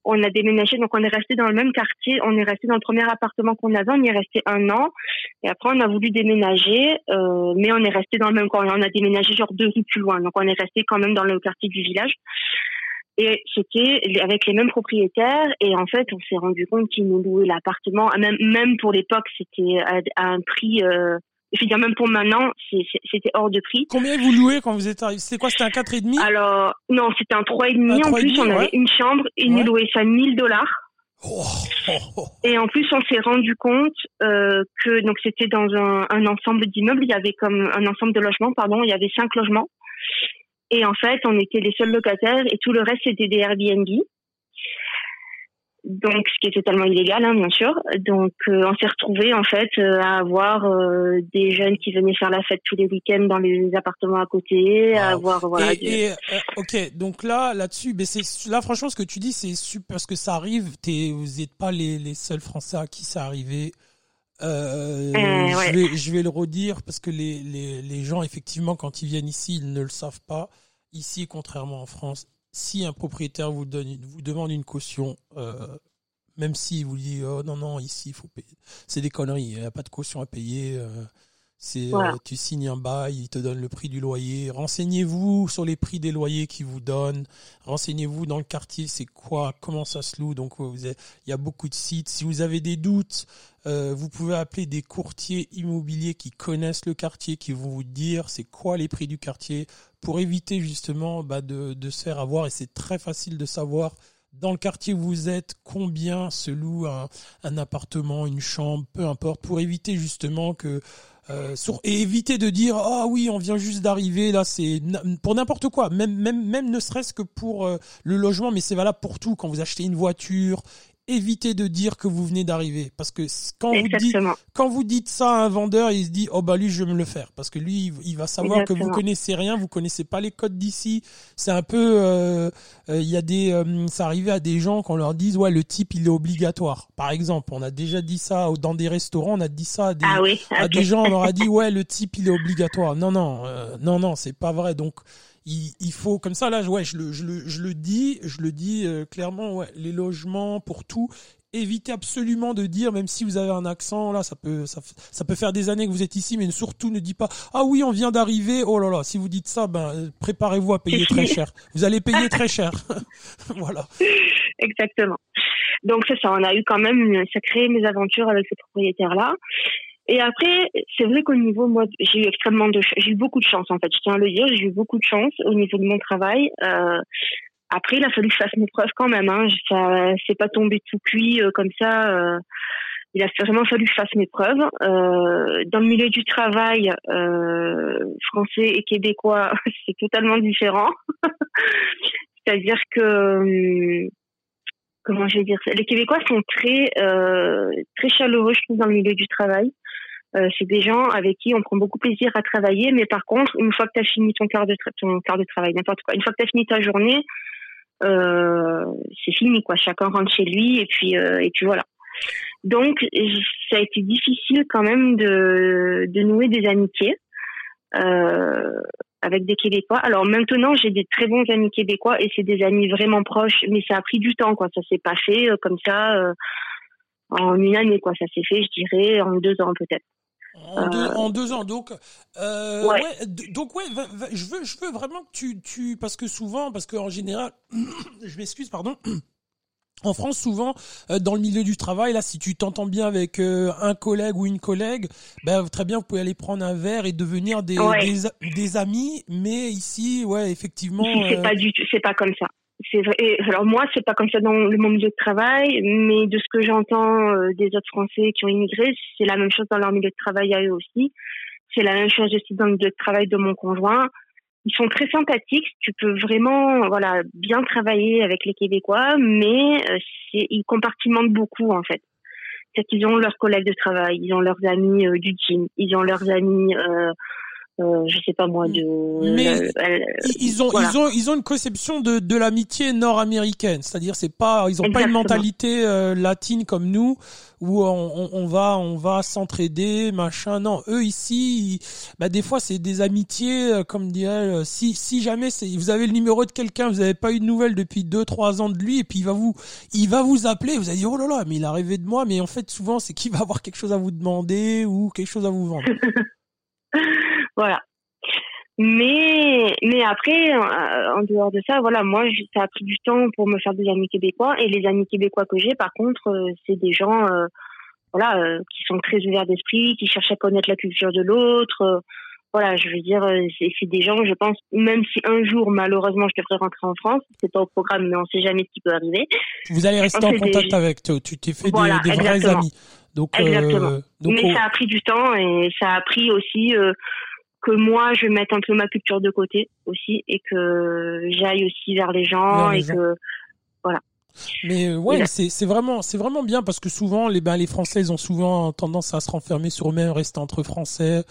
on a déménagé, donc on est resté dans le même quartier, on est resté dans le premier appartement qu'on avait, on y est resté un an, et après on a voulu déménager, euh, mais on est resté dans le même coin, on a déménagé genre deux rues plus loin, donc on est resté quand même dans le quartier du village. Et c'était avec les mêmes propriétaires, et en fait on s'est rendu compte qu'ils nous louaient l'appartement, même, pour l'époque c'était à, un prix euh, je veux dire, même pour maintenant, c'était hors de prix. Combien vous louez quand vous êtes arrivé? C'était quoi? C'était un 4,5 Alors, non, c'était un 3,5. En plus, on avait une chambre et nous louaient ça 1000 dollars. Oh. Et en plus, on s'est rendu compte euh, que donc c'était dans un, un ensemble d'immeubles. Il y avait comme un ensemble de logements, pardon. Il y avait cinq logements. Et en fait, on était les seuls locataires et tout le reste c'était des Airbnb donc ce qui est totalement illégal hein, bien sûr. Donc euh, on s'est retrouvé en fait euh, à avoir euh, des jeunes qui venaient faire la fête tous les week-ends dans les appartements à côté à avoir voilà et, ok donc là là-dessus mais c'est là franchement ce que tu dis c'est super parce que ça arrive t'es vous n'êtes pas les, les seuls Français à qui ça arrivé. Euh, je, vais, je vais le redire parce que les, les, les gens effectivement quand ils viennent ici ils ne le savent pas. Ici contrairement en France si un propriétaire vous donne, vous demande une caution, euh, même s'il vous dit oh non non ici il faut payer, c'est des conneries, il n'y a pas de caution à payer. Euh, c'est euh, tu signes un bail, il te donne le prix du loyer. Renseignez-vous sur les prix des loyers qu'ils vous donnent. Renseignez-vous dans le quartier, c'est quoi, comment ça se loue. Donc vous il y a beaucoup de sites. Si vous avez des doutes, euh, vous pouvez appeler des courtiers immobiliers qui connaissent le quartier, qui vont vous dire c'est quoi les prix du quartier pour éviter justement bah, de, de se faire avoir. Et c'est très facile de savoir dans le quartier où vous êtes, combien se loue un, un appartement, une chambre, peu importe, pour éviter justement que euh, et éviter de dire ah oui on vient juste d'arriver là c'est pour n'importe quoi. Même même même ne serait-ce que pour euh, le logement mais c'est valable pour tout. Quand vous achetez une voiture évitez de dire que vous venez d'arriver. Parce que quand vous dites quand vous dites ça à un vendeur il se dit oh bah lui je vais me le faire. Parce que lui il va savoir que vous connaissez rien vous connaissez pas les codes d'ici. C'est un peu euh, euh, il y a des euh, ça arrivait à des gens qu'on leur dise ouais le type il est obligatoire. Par exemple on a déjà dit ça dans des restaurants on a dit ça à des, ah oui, à des gens on leur a dit ouais le type il est obligatoire. Non non non non c'est pas vrai. Donc il, faut comme ça là ouais je le dis je le dis euh, clairement les logements pour tout. Évitez absolument de dire même si vous avez un accent là ça peut ça, ça peut faire des années que vous êtes ici mais surtout ne dites pas ah oui on vient d'arriver. Oh là là si vous dites ça ben préparez-vous à payer très cher. Vous allez payer très cher voilà. Exactement. Donc c'est ça on a eu quand même une sacrée mésaventure avec ces propriétaires là et après, c'est vrai qu'au niveau, moi, j'ai eu extrêmement de, j'ai eu beaucoup de chance en fait. Je tiens à le dire, j'ai eu beaucoup de chance au niveau de mon travail. Euh, après, il a fallu que je fasse mes preuves quand même. Hein. Ça, c'est pas tombé tout cuit euh, comme ça. Euh, il a vraiment fallu que je fasse mes preuves. Euh, dans le milieu du travail, euh, français et québécois, c'est totalement différent. C'est-à-dire que comment je vais dire les Québécois sont très très chaleureux, je trouve, dans le milieu du travail. Euh, c'est des gens avec qui on prend beaucoup plaisir à travailler, mais par contre, une fois que tu as fini ton quart de, ton quart de travail, n'importe quoi, une fois que tu fini ta journée, euh, c'est fini, quoi. Chacun rentre chez lui et puis, euh, et puis voilà. Donc, ça a été difficile quand même de, de nouer des amitiés euh, avec des Québécois. Alors maintenant, j'ai des très bons amis québécois et c'est des amis vraiment proches, mais ça a pris du temps, quoi. Ça s'est pas fait comme ça en une année, quoi. Ça s'est fait, je dirais, en deux ans peut-être. En, deux, en, deux, ans, donc, euh, ouais. donc ouais, je veux, je veux vraiment que tu, tu, parce que souvent, parce qu'en général, je m'excuse, pardon. En France, souvent, euh, dans le milieu du travail, là, si tu t'entends bien avec euh, un collègue ou une collègue, ben très bien, vous pouvez aller prendre un verre et devenir des, des, des, amis. Mais ici, ouais, effectivement, c'est euh, pas du tout, c'est pas comme ça Alors moi, c'est pas comme ça dans le monde du travail, mais de ce que j'entends euh, des autres Français qui ont immigré, c'est la même chose dans leur milieu de travail à eux aussi. C'est la même chose aussi dans le milieu de travail de mon conjoint. Ils sont très sympathiques. Tu peux vraiment, voilà, bien travailler avec les Québécois, mais euh, ils compartimentent beaucoup en fait. C'est qu'ils ont leurs collègues de travail, ils ont leurs amis euh, du gym, ils ont leurs amis euh, je sais pas moi de mais ils ont ils ont ils ont une conception de de l'amitié nord-américaine. C'est-à-dire c'est pas ils ont pas une mentalité euh, latine comme nous où on, on va on va s'entraider machin. Non eux ici bah des fois c'est des amitiés euh, comme dirait si si jamais c'est vous avez le numéro de quelqu'un vous avez pas eu de nouvelles depuis deux trois ans de lui et puis il va vous il va vous appeler vous allez dire oh là là mais il a rêvé de moi mais en fait souvent c'est qu'il va avoir quelque chose à vous demander ou quelque chose à vous vendre Voilà. Mais mais après, euh, en dehors de ça, voilà, moi, ça a pris du temps pour me faire des amis québécois. Et les amis québécois que j'ai, par contre, euh, c'est des gens, euh, voilà, qui sont très ouverts d'esprit, qui cherchent à connaître la culture de l'autre. voilà, je veux dire, c'est des gens, je pense, même si un jour, malheureusement, je devrais rentrer en France, c'est pas au programme, mais on sait jamais ce qui peut arriver. Vous allez rester en contact avec toi. Tu t'es fait des, vrais amis. Donc, Exactement. mais ça a pris du temps et ça a pris aussi que moi je mette un peu ma culture de côté aussi et que j'aille aussi vers les gens et que mais euh, ouais, c'est c'est vraiment c'est vraiment bien parce que souvent les ben les Français ils ont souvent tendance à se renfermer sur eux-mêmes, rester entre Français.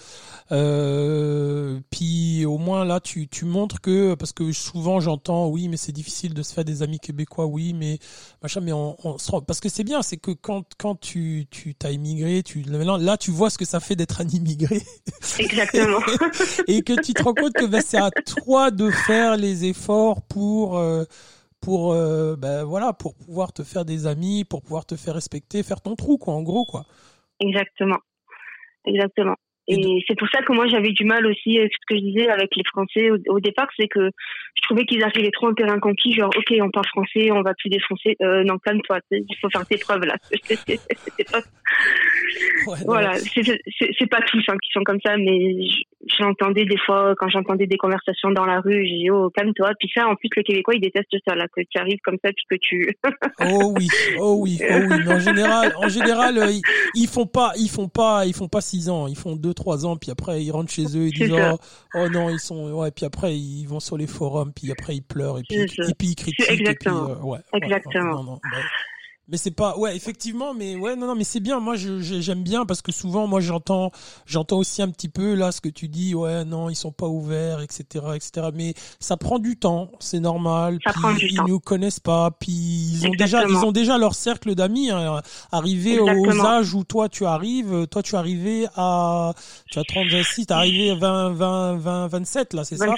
Euh, puis au moins là tu tu montres que parce que souvent j'entends oui mais c'est difficile de se faire des amis québécois oui mais machin mais on, on se rend, parce que c'est bien c'est que quand quand tu tu t'as immigré tu là tu vois ce que ça fait d'être un immigré. Exactement. et que tu te rends compte que ben, c'est à toi de faire les efforts pour euh, pour euh, ben voilà pour pouvoir te faire des amis, pour pouvoir te faire respecter, faire ton trou quoi en gros quoi. Exactement. Exactement. Et c'est pour ça que moi j'avais du mal aussi avec ce que je disais avec les Français au, départ, c'est que je trouvais qu'ils arrivaient trop en terrain conquis, genre ok on parle français, on va plus défoncer, euh, non calme-toi, il faut faire tes preuves là. voilà, c'est pas tous hein, qui sont comme ça, mais j'entendais des fois quand j'entendais des conversations dans la rue, j'ai dit oh calme-toi. Puis ça, en plus le Québécois il déteste ça là, que tu arrives comme ça puis que tu. oh oui, oh oui, oh oui. Mais en général, en général, euh, ils, font pas, ils font pas, ils font pas six ans, ils font deux trois ans, puis après ils rentrent chez eux, ils disent oh, oh, non ils sont ouais, puis après ils vont sur les forums, puis après ils pleurent et puis et puis ils critiquent. Exactement. Et puis, euh, ouais, Exactement. Mais c'est pas, ouais, effectivement, mais ouais, non, non, mais c'est bien. Moi, j'aime bien parce que souvent, moi, j'entends, j'entends aussi un petit peu là ce que tu dis. Ouais, non, ils sont pas ouverts, etc., etc. Mais ça prend du temps, c'est normal. Ça prend du ils temps. nous connaissent pas, puis ils ont déjà, ils ont déjà leur cercle d'amis. Hein, arrivé aux âges où toi tu arrives, toi tu arrivé à, tu as 36, t'es arrivé à 20, 20, 20, 27 là, c'est ça?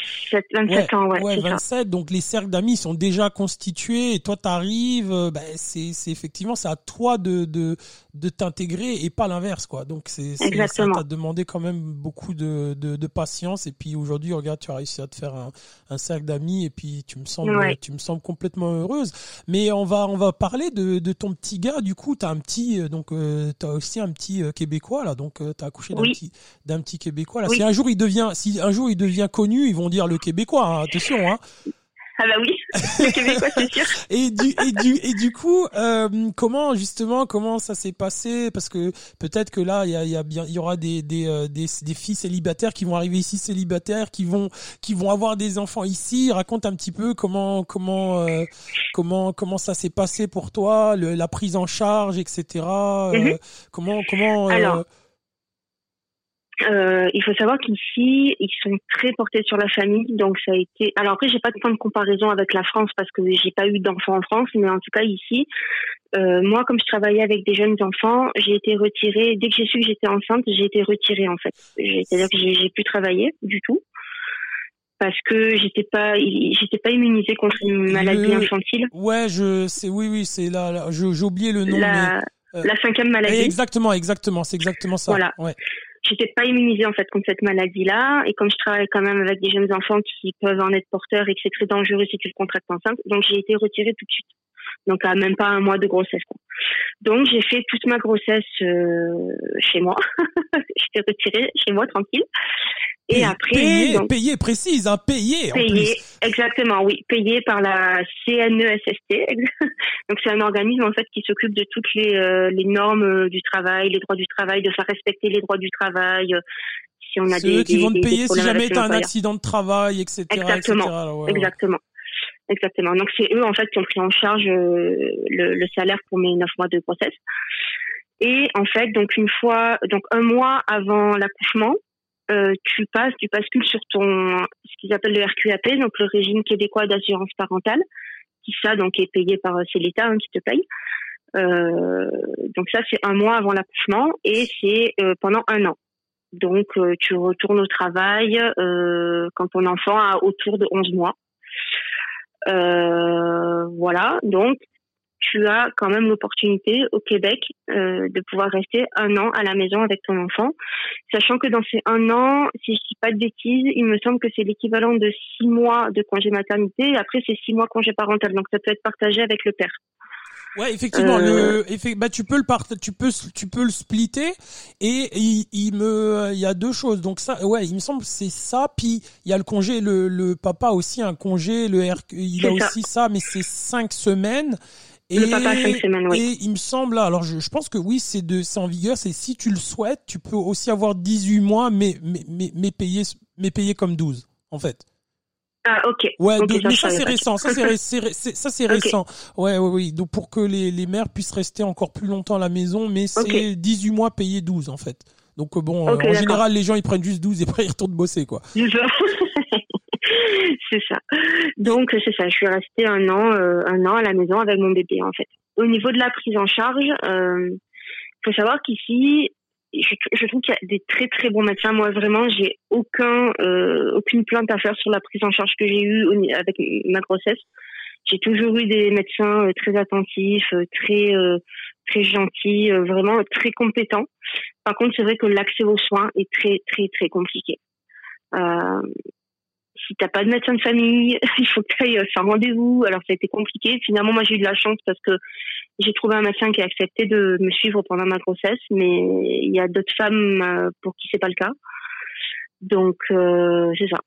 27 ans, ouais. Ouais, 27. Donc les cercles d'amis sont déjà constitués et toi t'arrives, euh, ben c'est, c'est effectivement, c'est à toi de, de, de t'intégrer et pas l'inverse, quoi. Donc, c'est, c'est ça t'a demandé quand même beaucoup de, de, de, patience. Et puis aujourd'hui, regarde, tu as réussi à te faire un, un cercle d'amis et puis tu me sembles, tu me sembles complètement heureuse. Mais on va, on va parler de, de ton petit gars. Du coup, t'as un petit, euh, donc, euh, t'as aussi un petit euh, Québécois, là. Donc, t'as accouché d'un petit, d'un petit Québécois, là. Si un jour il devient, si un jour il devient connu, ils vont dire le Québécois, hein. attention, hein. Ah bah oui, le Québécois c'est sûr. et du et du et du coup, euh, comment justement comment ça s'est passé? Parce que peut-être que là il y a, y a bien il y aura des des, euh, des des filles célibataires qui vont arriver ici célibataires, qui vont qui vont avoir des enfants ici. Raconte un petit peu comment comment euh, comment comment ça s'est passé pour toi, le, la prise en charge, etc. Euh, mm-hmm. Comment comment Alors, euh, il faut savoir qu'ici, ils sont très portés sur la famille, donc ça a été. Alors après, j'ai pas de point de comparaison avec la France parce que j'ai pas eu d'enfants en France, mais en tout cas ici, euh, moi, comme je travaillais avec des jeunes enfants, j'ai été retirée. Dès que j'ai su que j'étais enceinte, j'ai été retirée en fait. C'est-à-dire que j'ai plus travaillé du tout parce que j'étais pas j'étais pas immunisée contre une maladie infantile. Ouais, je c'est oui oui c'est là, là j'ai oublié le nom. La, mais, euh, la cinquième maladie. Exactement exactement c'est exactement ça. Voilà. Ouais j'étais pas immunisée en fait contre cette maladie-là et comme je travaille quand même avec des jeunes enfants qui peuvent en être porteurs et que c'est très dangereux si tu le contractes enceinte, donc j'ai été retirée tout de suite. Donc à même pas un mois de grossesse. Quoi. Donc j'ai fait toute ma grossesse euh, chez moi. j'étais retirée chez moi tranquille. Et après, payé, donc, payé précise, hein, payé. Payé, exactement, oui, payé par la CNESST. donc c'est un organisme en fait qui s'occupe de toutes les, euh, les normes euh, du travail, les droits du travail, de faire respecter les droits du travail. Euh, si on a des, eux qui vont te payer si jamais tu as un accident de travail, etc. Exactement, exactement. Exactement. Donc c'est eux en fait qui ont pris en charge le, le salaire pour mes neuf mois de grossesse. Et en fait, donc une fois, donc un mois avant l'accouchement, euh, tu passes, tu bascules sur ton ce qu'ils appellent le RQAP, donc le régime québécois d'assurance parentale, qui ça donc est payé par c'est l'État hein, qui te paye. Euh, donc ça c'est un mois avant l'accouchement et c'est euh, pendant un an. Donc euh, tu retournes au travail euh, quand ton enfant a autour de 11 mois. voilà, donc tu as quand même l'opportunité au Québec euh, de pouvoir rester un an à la maison avec ton enfant, sachant que dans ces un an, si je dis pas de bêtises, il me semble que c'est l'équivalent de six mois de congé maternité, et après c'est six mois congé parental, donc ça peut être partagé avec le père. Ouais, effectivement, euh... le, bah tu peux le part, tu peux, tu peux le splitter et il, il me, il y a deux choses. Donc ça, ouais, il me semble c'est ça. Puis il y a le congé, le, le papa aussi un congé, le R, il a ça. aussi ça, mais c'est cinq semaines. Et, le papa cinq semaines, oui. Et il me semble, alors je, je pense que oui, c'est de, c'est en vigueur. C'est si tu le souhaites, tu peux aussi avoir 18 mois, mais mais mais, mais payer mais payer comme 12 en fait. Ah ok. Ouais, okay, de, mais ça c'est récent, ça c'est ça c'est récent. Ouais, ouais, oui. Donc pour que les les mères puissent rester encore plus longtemps à la maison, mais c'est okay. 18 mois payés 12 en fait. Donc bon, euh, en général les gens ils prennent juste 12 et après ils retournent bosser quoi. c'est ça. Donc c'est ça. Je suis restée un an, euh, un an à la maison avec mon bébé en fait. Au niveau de la prise en charge, il euh, faut savoir qu'ici, je, trouve qu'il y a des très très bons médecins. Moi vraiment, j'ai aucun, euh, aucune plainte à faire sur la prise en charge que j'ai eue avec ma grossesse. J'ai toujours eu des médecins euh, très attentifs, euh, très très gentils, vraiment très compétents. Par contre, c'est vrai que l'accès aux soins est très très très compliqué. Euh, si t'as pas de médecin de famille, il faut que tu ailles faire rendez-vous. Alors ça a été compliqué. Finalement, moi j'ai eu de la chance parce que j'ai trouvé un médecin qui a accepté de me suivre pendant ma grossesse, mais il y a d'autres femmes euh, pour qui c'est pas le cas. Donc euh, c'est ça.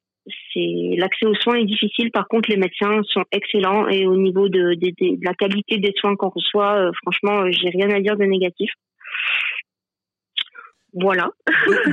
C'est l'accès aux soins est difficile. Par contre, les médecins sont excellents et au niveau de la qualité des soins qu'on reçoit, euh, franchement, j'ai rien à dire de négatif. Voilà.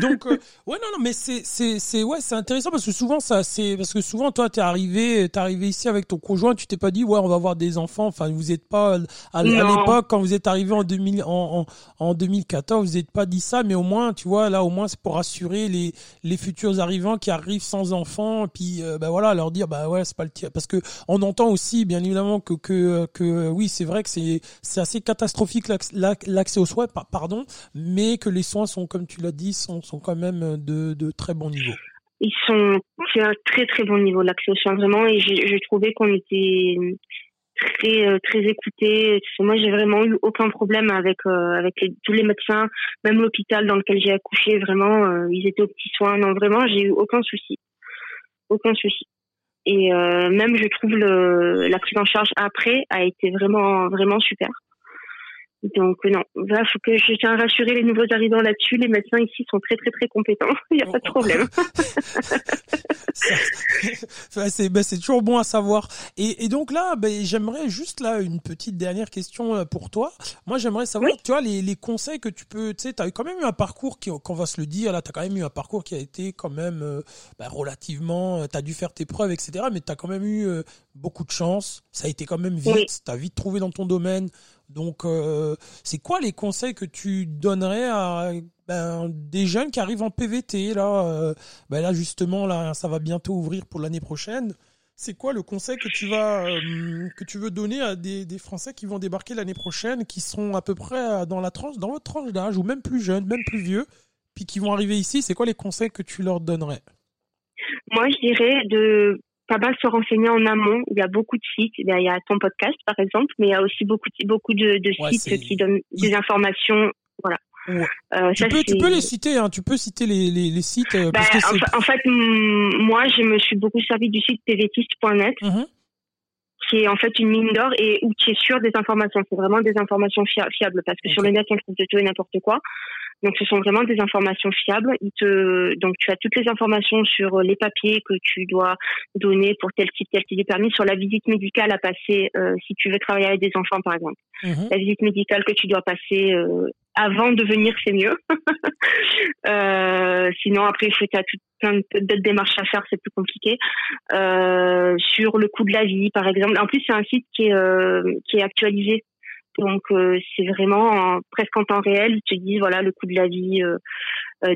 donc, euh, ouais non non mais c'est c'est c'est ouais c'est intéressant parce que souvent ça c'est parce que souvent toi t'es arrivé t'es arrivé ici avec ton conjoint tu t'es pas dit ouais on va avoir des enfants. Enfin vous êtes pas à, l'époque quand vous êtes arrivé en 2000 en, en, en 2014 vous n'êtes pas dit ça mais au moins tu vois là au moins c'est pour assurer les les futurs arrivants qui arrivent sans enfants. Puis euh, ben voilà leur dire bah ouais c'est pas le tir. Parce que on entend aussi bien évidemment que que que oui c'est vrai que c'est c'est assez catastrophique l'accès aux soins pardon mais que les soins sont comme tu l'as dit, sont, sont quand même de, de très bon niveau. Ils sont, c'est un très très bon niveau l'accès aux soins vraiment, et j'ai trouvé qu'on était très euh, très écoutés. Moi, j'ai vraiment eu aucun problème avec euh, avec tous les médecins, même l'hôpital dans lequel j'ai accouché. Vraiment, euh, ils étaient aux petits soins. Non, vraiment, j'ai eu aucun souci, aucun souci. Et même, je trouve le la prise en charge après a été vraiment vraiment super. Donc non, il faut que je tiens à rassurer les nouveaux arrivants là-dessus. Les médecins ici sont très très très compétents. Il n'y a pas de problème. Ben, c'est toujours bon à savoir. Et, et donc là, ben, j'aimerais juste là une petite dernière question euh, pour toi. Moi, j'aimerais savoir, tu vois, les, les conseils que tu peux, tu sais, as quand même eu un parcours qui, qu'on va se le dire, là, tu as quand même eu un parcours qui a été quand même euh, ben, relativement, euh, tu as dû faire tes preuves, etc. Mais tu as quand même eu beaucoup de chance. Ça a été quand même vite. Tu as vite trouvé dans ton domaine donc, euh, c'est quoi les conseils que tu donnerais à ben, des jeunes qui arrivent en PVT là euh, ben Là, justement, là, ça va bientôt ouvrir pour l'année prochaine. C'est quoi le conseil que tu vas euh, que tu veux donner à des, Français qui vont débarquer l'année prochaine, qui sont à peu près dans la tranche, dans votre tranche d'âge, ou même plus jeunes, même plus vieux, puis qui vont arriver ici? C'est quoi les conseils que tu leur donnerais? Moi, je dirais de pas mal se renseigner en amont. Il y a beaucoup de sites. Il y a ton podcast, par exemple, mais il y a aussi beaucoup de, sites qui donnent des informations. Voilà. Euh, tu, peux, tu peux les citer, hein, tu peux citer les, les, les sites. Euh, parce bah, que en, fait, moi, je me suis beaucoup servi du site pvtiste.net, mmh qui est en fait une mine d'or et où qui est sûr des informations. C'est vraiment des informations fiables parce que sur le net, on trouve de tout et n'importe quoi. Donc ce sont vraiment des informations fiables. Il te, donc tu as toutes les informations sur les papiers que tu dois donner pour tel type, tel type de permis, sur la visite médicale à passer euh, si tu veux travailler avec des enfants par exemple. Mhm. La visite médicale que tu dois passer euh, avant de venir, c'est mieux. euh, sinon après tu as tout plein d'autres démarches à faire, c'est plus compliqué. Euh, sur le coût de la vie par exemple. En plus c'est un site qui est euh, qui est actualisé donc euh, c'est vraiment presque en temps réel, ils te disent voilà le coût de la vie euh,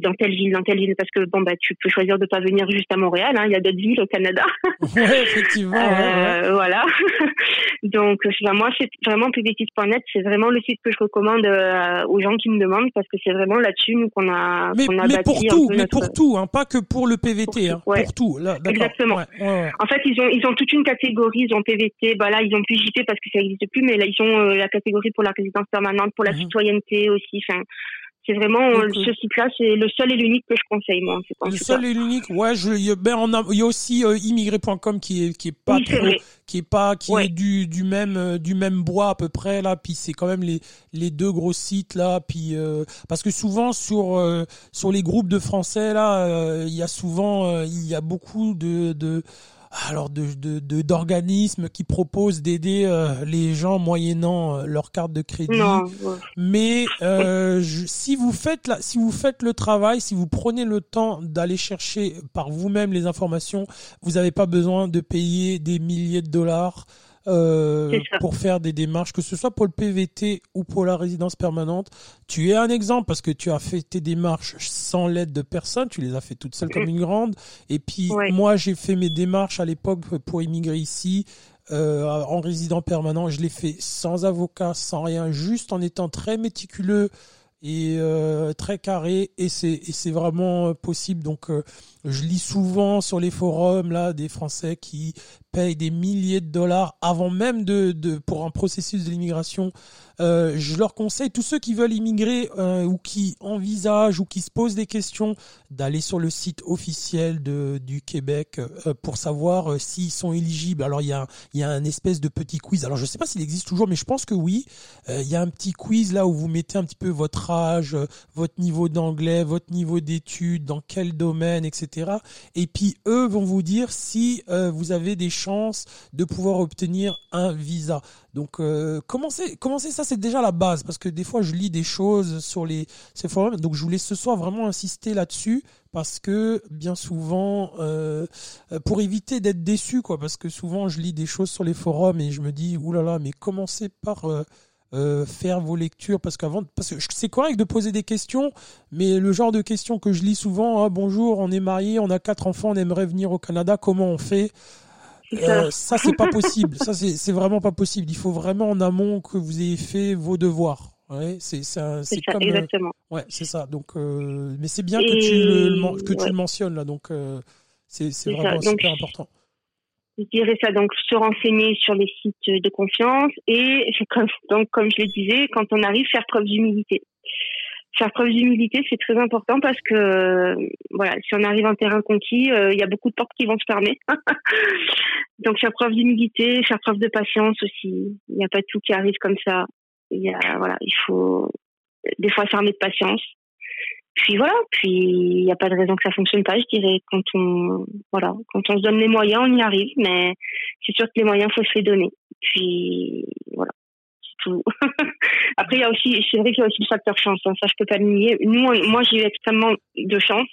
dans telle ville, dans telle ville, parce que bon bah tu peux choisir de pas venir juste à Montréal, hein, il y a d'autres villes au Canada. ouais, effectivement. euh, Voilà. Donc moi c'est vraiment pvtis.net, c'est vraiment le site que je recommande euh, aux gens qui me demandent parce que c'est vraiment là-dessus nous qu'on a mais, qu'on a mais pour tout, mais pour tout, hein, pas que pour le PVT, pour, hein, pour tout. Là, Exactement. en fait ils ont ils ont toute une catégorie, ils ont PVT, bah là ils ont plus JP parce que ça n'existe plus, mais là ils ont la catégorie pour la résidence permanente, pour la mhm. citoyenneté aussi. Enfin c'est vraiment euh, ce site-là, c'est le seul et l'unique que je conseille moi. Le seul et l'unique, ouais. Je, il y a, ben on a, il y a aussi euh, immigré.com qui est qui est pas trop, qui est pas qui est du du même euh, du même bois à peu près là. Puis c'est quand même les les deux gros sites là. Puis parce que souvent sur sur les groupes de français là, il y a souvent il y a beaucoup de de alors de d'organismes de, qui proposent d'aider euh, les gens moyennant euh, leur carte de crédit. Mais euh, si vous faites la, si vous faites le travail, si vous prenez le temps d'aller chercher par vous-même les informations, vous n'avez pas besoin de payer des milliers de dollars euh, pour faire des démarches, que ce soit pour le PVT ou pour la résidence permanente. Tu es un exemple parce que tu as fait tes démarches sans l'aide de personne, tu les as fait toutes seules comme une grande. Et puis moi, j'ai fait mes démarches à l'époque pour immigrer ici. Euh, en résident permanent, je l'ai fait sans avocat, sans rien, juste en étant très méticuleux et euh, très carré et c'est c'est vraiment possible donc euh, je lis souvent sur les forums là des Français qui payent des milliers de dollars avant même de, de pour un processus de l'immigration. Euh, je leur conseille tous ceux qui veulent immigrer euh, ou qui envisagent ou qui se posent des questions d'aller sur le site officiel de du Québec euh, pour savoir euh, s'ils sont éligibles. Alors il y a il y a un espèce de petit quiz. Alors je sais pas s'il existe toujours, mais je pense que oui. Euh, il y a un petit quiz là où vous mettez un petit peu votre âge, votre niveau d'anglais, votre niveau d'études, dans quel domaine, etc. Et puis eux vont vous dire si vous avez des de pouvoir obtenir un visa. Donc euh, commencez, ça, c'est déjà la base parce que des fois je lis des choses sur les forums. Donc je voulais ce soir vraiment insister là-dessus parce que bien souvent, euh, pour éviter d'être déçu, quoi, parce que souvent je lis des choses sur les forums et je me dis oulala, mais commencez par euh, euh, faire vos lectures? Parce qu'avant parce que c'est correct de poser des questions mais le genre de questions que je lis souvent ah, bonjour on est marié on a quatre enfants on aimerait venir au Canada comment on fait? Euh, ça. c'est pas possible. Ça c'est vraiment pas possible. Il faut vraiment en amont que vous ayez fait vos devoirs. Ouais c'est c'est comme euh, exactement. ouais c'est ça. Donc mais c'est bien que tu le que tu le mentionnes là. Donc c'est vraiment super important. je dirais ça. Donc se renseigner sur les sites de confiance et comme, donc comme je le disais quand on arrive faire preuve d'humilité faire preuve d'humilité c'est très important parce que voilà si on arrive en terrain conquis euh, il y a beaucoup de portes qui vont se fermer. Donc faire preuve d'humilité faire preuve de patience aussi. Il n'y a pas tout qui arrive comme ça. Il y a voilà il faut des fois s'armer de patience. Puis voilà, puis il n'y a pas de raison que ça fonctionne pas, je dirais. Quand on, voilà, quand on se donne les moyens, on y arrive, mais c'est sûr que les moyens, faut se les donner. Puis voilà, Après, il y a aussi, c'est vrai qu'il y a aussi le facteur chance, hein, ça je peux pas le nier. Nous, moi, j'ai eu extrêmement de chance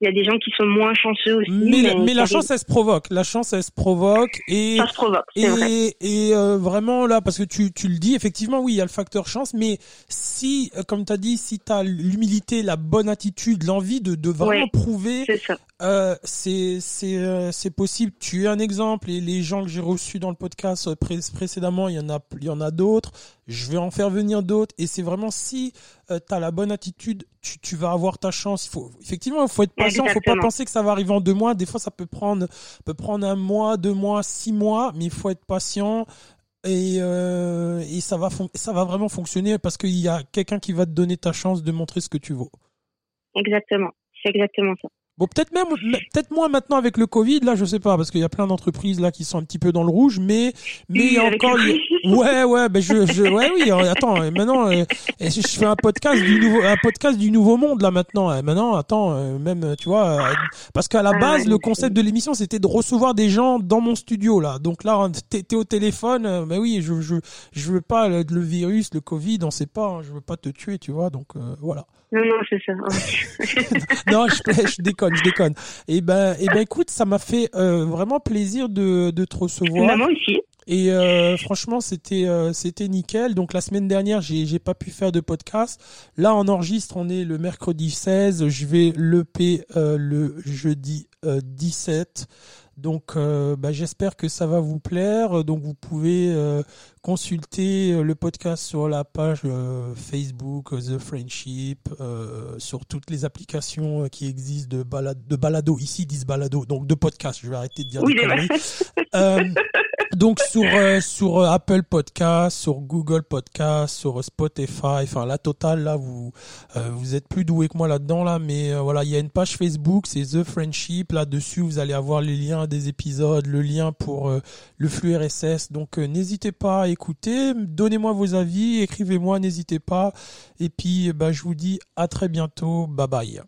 il y a des gens qui sont moins chanceux aussi. Mais, mais, la chance, elle se provoque. La chance, elle se provoque. Et, ça se provoque, et, vrai. et euh, vraiment, là, parce que tu, tu le dis, effectivement, oui, il y a le facteur chance, mais si, euh, comme tu as dit, si tu as l'humilité, la bonne attitude, l'envie de, de vraiment prouver, euh, c'est euh, c'est possible. Tu es un exemple et les gens que j'ai reçus dans le podcast précédemment, il y en a il y en a d'autres. Je vais en faire venir d'autres et c'est vraiment si euh, tu as la bonne attitude, tu, tu vas avoir ta chance. Il faut effectivement, il faut être patient. Il faut pas penser que ça va arriver en deux mois. Des fois, ça peut prendre peut prendre un mois, deux mois, six mois, mais il faut être patient. Et, euh, et ça va ça va vraiment fonctionner parce qu'il y a quelqu'un qui va te donner ta chance de montrer ce que tu vaux. Exactement, c'est exactement ça. Bon, peut-être même, peut-être moins maintenant avec le Covid, là, je sais pas, parce qu'il y a plein d'entreprises là qui sont un petit peu dans le rouge, mais, mais il y a encore, ouais, ouais, ben je, je, ouais, oui, euh, attends, maintenant, euh, je fais un podcast du nouveau, un podcast du nouveau monde là maintenant. Maintenant, attends, euh, même, tu vois, parce qu'à la ah base, le concept de l'émission, c'était de recevoir des gens dans mon studio là. Donc là, t'es, au téléphone, mais oui, je, je, je veux pas le, virus, le Covid, on sait pas, hein, je veux pas te tuer, tu vois, donc voilà. Non, non, c'est ça. non, je, je, déconne, je déconne. Et eh ben, eh ben, écoute, ça m'a fait euh, vraiment plaisir de, de te recevoir. Moi aussi. Et euh, franchement, c'était euh, c'était nickel. Donc la semaine dernière, j'ai j'ai pas pu faire de podcast. Là, on enregistre, on est le mercredi 16. Je vais le P le jeudi 17. Donc, euh, bah, j'espère que ça va vous plaire. Donc, vous pouvez euh, consulter euh, le podcast sur la page Facebook The Friendship, sur toutes les applications qui existent de, balade, de balado. Ici, ils disent balado, donc de podcast. Je vais arrêter de dire des conneries. donc sur sur Apple Podcast, sur Google Podcast, sur Spotify, enfin la totale là vous vous êtes plus doué que moi là-dedans là mais voilà, il y a une page Facebook, c'est The Friendship là-dessus, vous allez avoir les liens des épisodes, le lien pour euh, le flux RSS. Donc euh, n'hésitez pas à écouter, donnez-moi vos avis, écrivez-moi, n'hésitez pas. Et puis bah, je vous dis à très bientôt, bye bye.